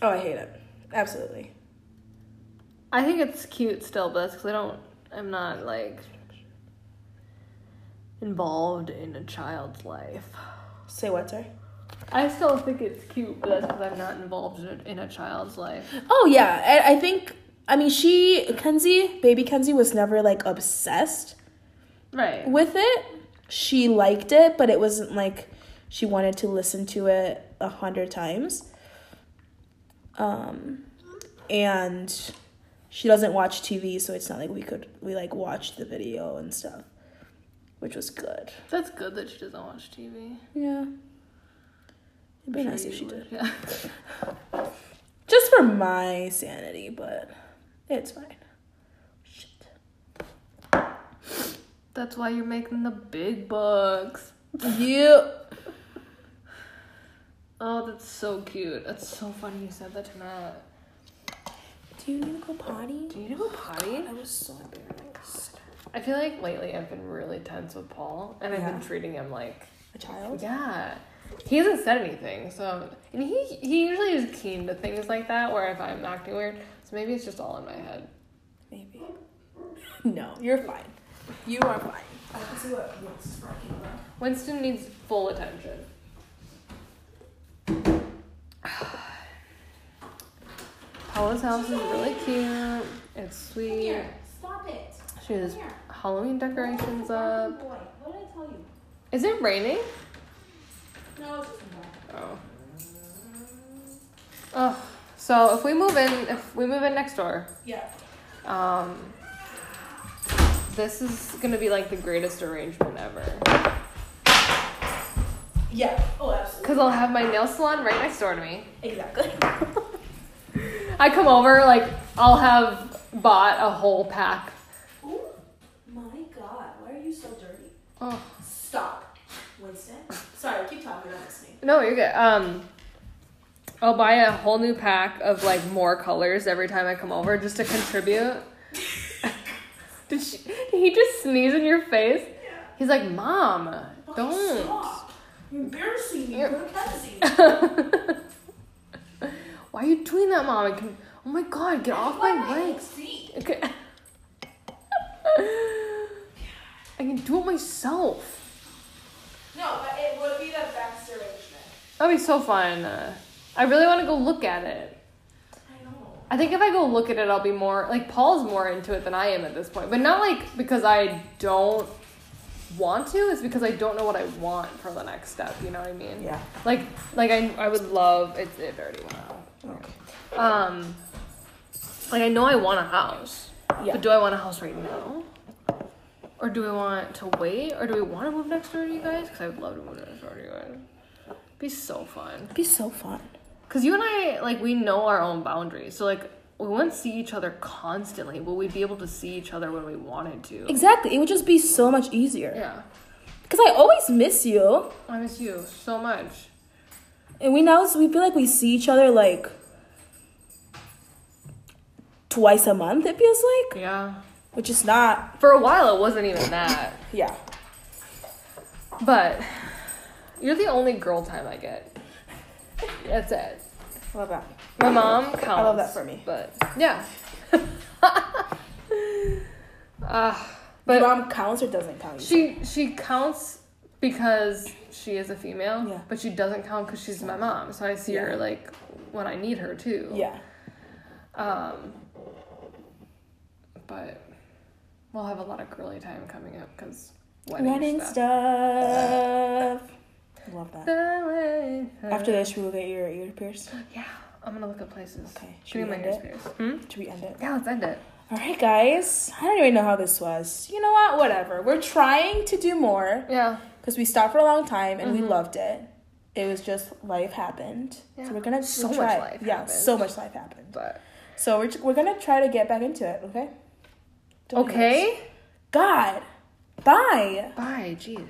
S1: Oh, I hate it. Absolutely.
S2: I think it's cute still, but that's because I don't. I'm not like involved in a child's life.
S1: Say what, sorry?
S2: I still think it's cute, but that's because I'm not involved in a, in a child's life.
S1: Oh yeah, I, I think. I mean, she Kenzie, baby Kenzie, was never like obsessed
S2: Right.
S1: with it. She liked it, but it wasn't like she wanted to listen to it a hundred times. Um, and she doesn't watch TV, so it's not like we could we like watched the video and stuff, which was good.
S2: That's good that she doesn't watch TV.
S1: Yeah, it'd be
S2: Sure
S1: nice if she
S2: would,
S1: did,
S2: Yeah. [LAUGHS]
S1: just for my sanity, but it's fine. Shit.
S2: That's why you're making the big bucks.
S1: You. [LAUGHS]
S2: Oh, that's so cute. That's so funny you said that to Matt.
S1: Do you need to go potty?
S2: Do you need to go potty?
S1: I was so embarrassed.
S2: I feel like lately I've been really tense with Paul, and I've been treating him like
S1: A child?
S2: Yeah. He hasn't said anything, so and he he usually is keen to things like that where if I'm acting weird, so maybe it's just all in my head.
S1: Maybe. [LAUGHS] No, you're fine. You are fine. I can see what what's talking about.
S2: Winston needs full attention. [SIGHS] [SIGHS] [SIGHS] Paula's house is really cute. It's sweet.
S1: Stop it.
S2: She has Halloween decorations up.
S1: Boy, what did I tell you?
S2: Is it raining?
S1: No, it's
S2: Oh. Oh. So if we move in, if we move in next door,
S1: Yeah.
S2: Um, this is gonna be like the greatest arrangement ever.
S1: Yeah. Oh, absolutely.
S2: Cause I'll have my nail salon right next door to me.
S1: Exactly. [LAUGHS]
S2: I come over, like I'll have bought a whole pack.
S1: oh my god, why are you so dirty?
S2: Oh
S1: Stop, Winston. Sorry, keep talking. I'm listening.
S2: no, you're good. Um, I'll buy a whole new pack of like more colors every time I come over just to contribute. [LAUGHS] did, she, did he just sneeze in your face? He's like, Mom, don't.
S1: Stop. You're embarrassing me.
S2: You're-. [LAUGHS] Why are you doing that, Mom? I can. Oh my God, get off my legs.
S1: See.
S2: Okay. I can do it myself.
S1: No, but it would be the best arrangement.
S2: That'd be so fun. Uh, I really want to go look at it.
S1: I know.
S2: I think if I go look at it, I'll be more like Paul's more into it than I am at this point. But not like because I don't want to. It's because I don't know what I want for the next step. You know what I mean?
S1: Yeah.
S2: Like like I I would love it's it already went out.
S1: Okay.
S2: Um, like I know I want a house.
S1: Yeah.
S2: But do I want a house right now? Or do I want to wait? Or do we want to move next door to you guys? Because I would love to move next door to you guys. be so fun.
S1: It'd be so fun.
S2: Because you and I, like, we know our own boundaries. So, like, we wouldn't see each other constantly, but we'd be able to see each other when we wanted to.
S1: Exactly. It would just be so much easier.
S2: Yeah.
S1: Because I always miss you.
S2: I miss you so much.
S1: And we now we feel like we see each other like twice a month, it feels like.
S2: Yeah.
S1: Which is not
S2: For a while, it wasn't even that. [COUGHS]
S1: yeah.
S2: But you're the only girl time I get. That's it.
S1: Love that.
S2: My mom counts. I
S1: love that for me.
S2: But yeah. [LAUGHS] uh,
S1: But
S2: but
S1: mom counts or doesn't count?
S2: she she counts because she is a female.
S1: Yeah.
S2: But she doesn't count because she's my mom. So I see her like when I need her too.
S1: yeah.
S2: Um. But we'll have a lot of girly time coming up because wedding,
S1: Wedding
S2: stuff.
S1: stuff. Love that. After this, we will get your ear pierced.
S2: Yeah. I'm gonna look at places.
S1: Okay, should
S2: Give
S1: we end it?
S2: Hmm?
S1: Should we end it?
S2: Yeah, let's end it.
S1: All right, guys. I don't even know how this was. You know what? Whatever. We're trying to do more
S2: Yeah.
S1: Because we stopped for a long time and we
S2: Mhm.
S1: loved it. It was just life happened.
S2: Yeah.
S1: So we're gonna
S2: So
S1: we'll
S2: much life
S1: Yeah,
S2: happened.
S1: so much life happened.
S2: But
S1: So we're we're gonna try to get back into it. Okay. Don't
S2: okay.
S1: God. Bye.
S2: Bye. Jeez.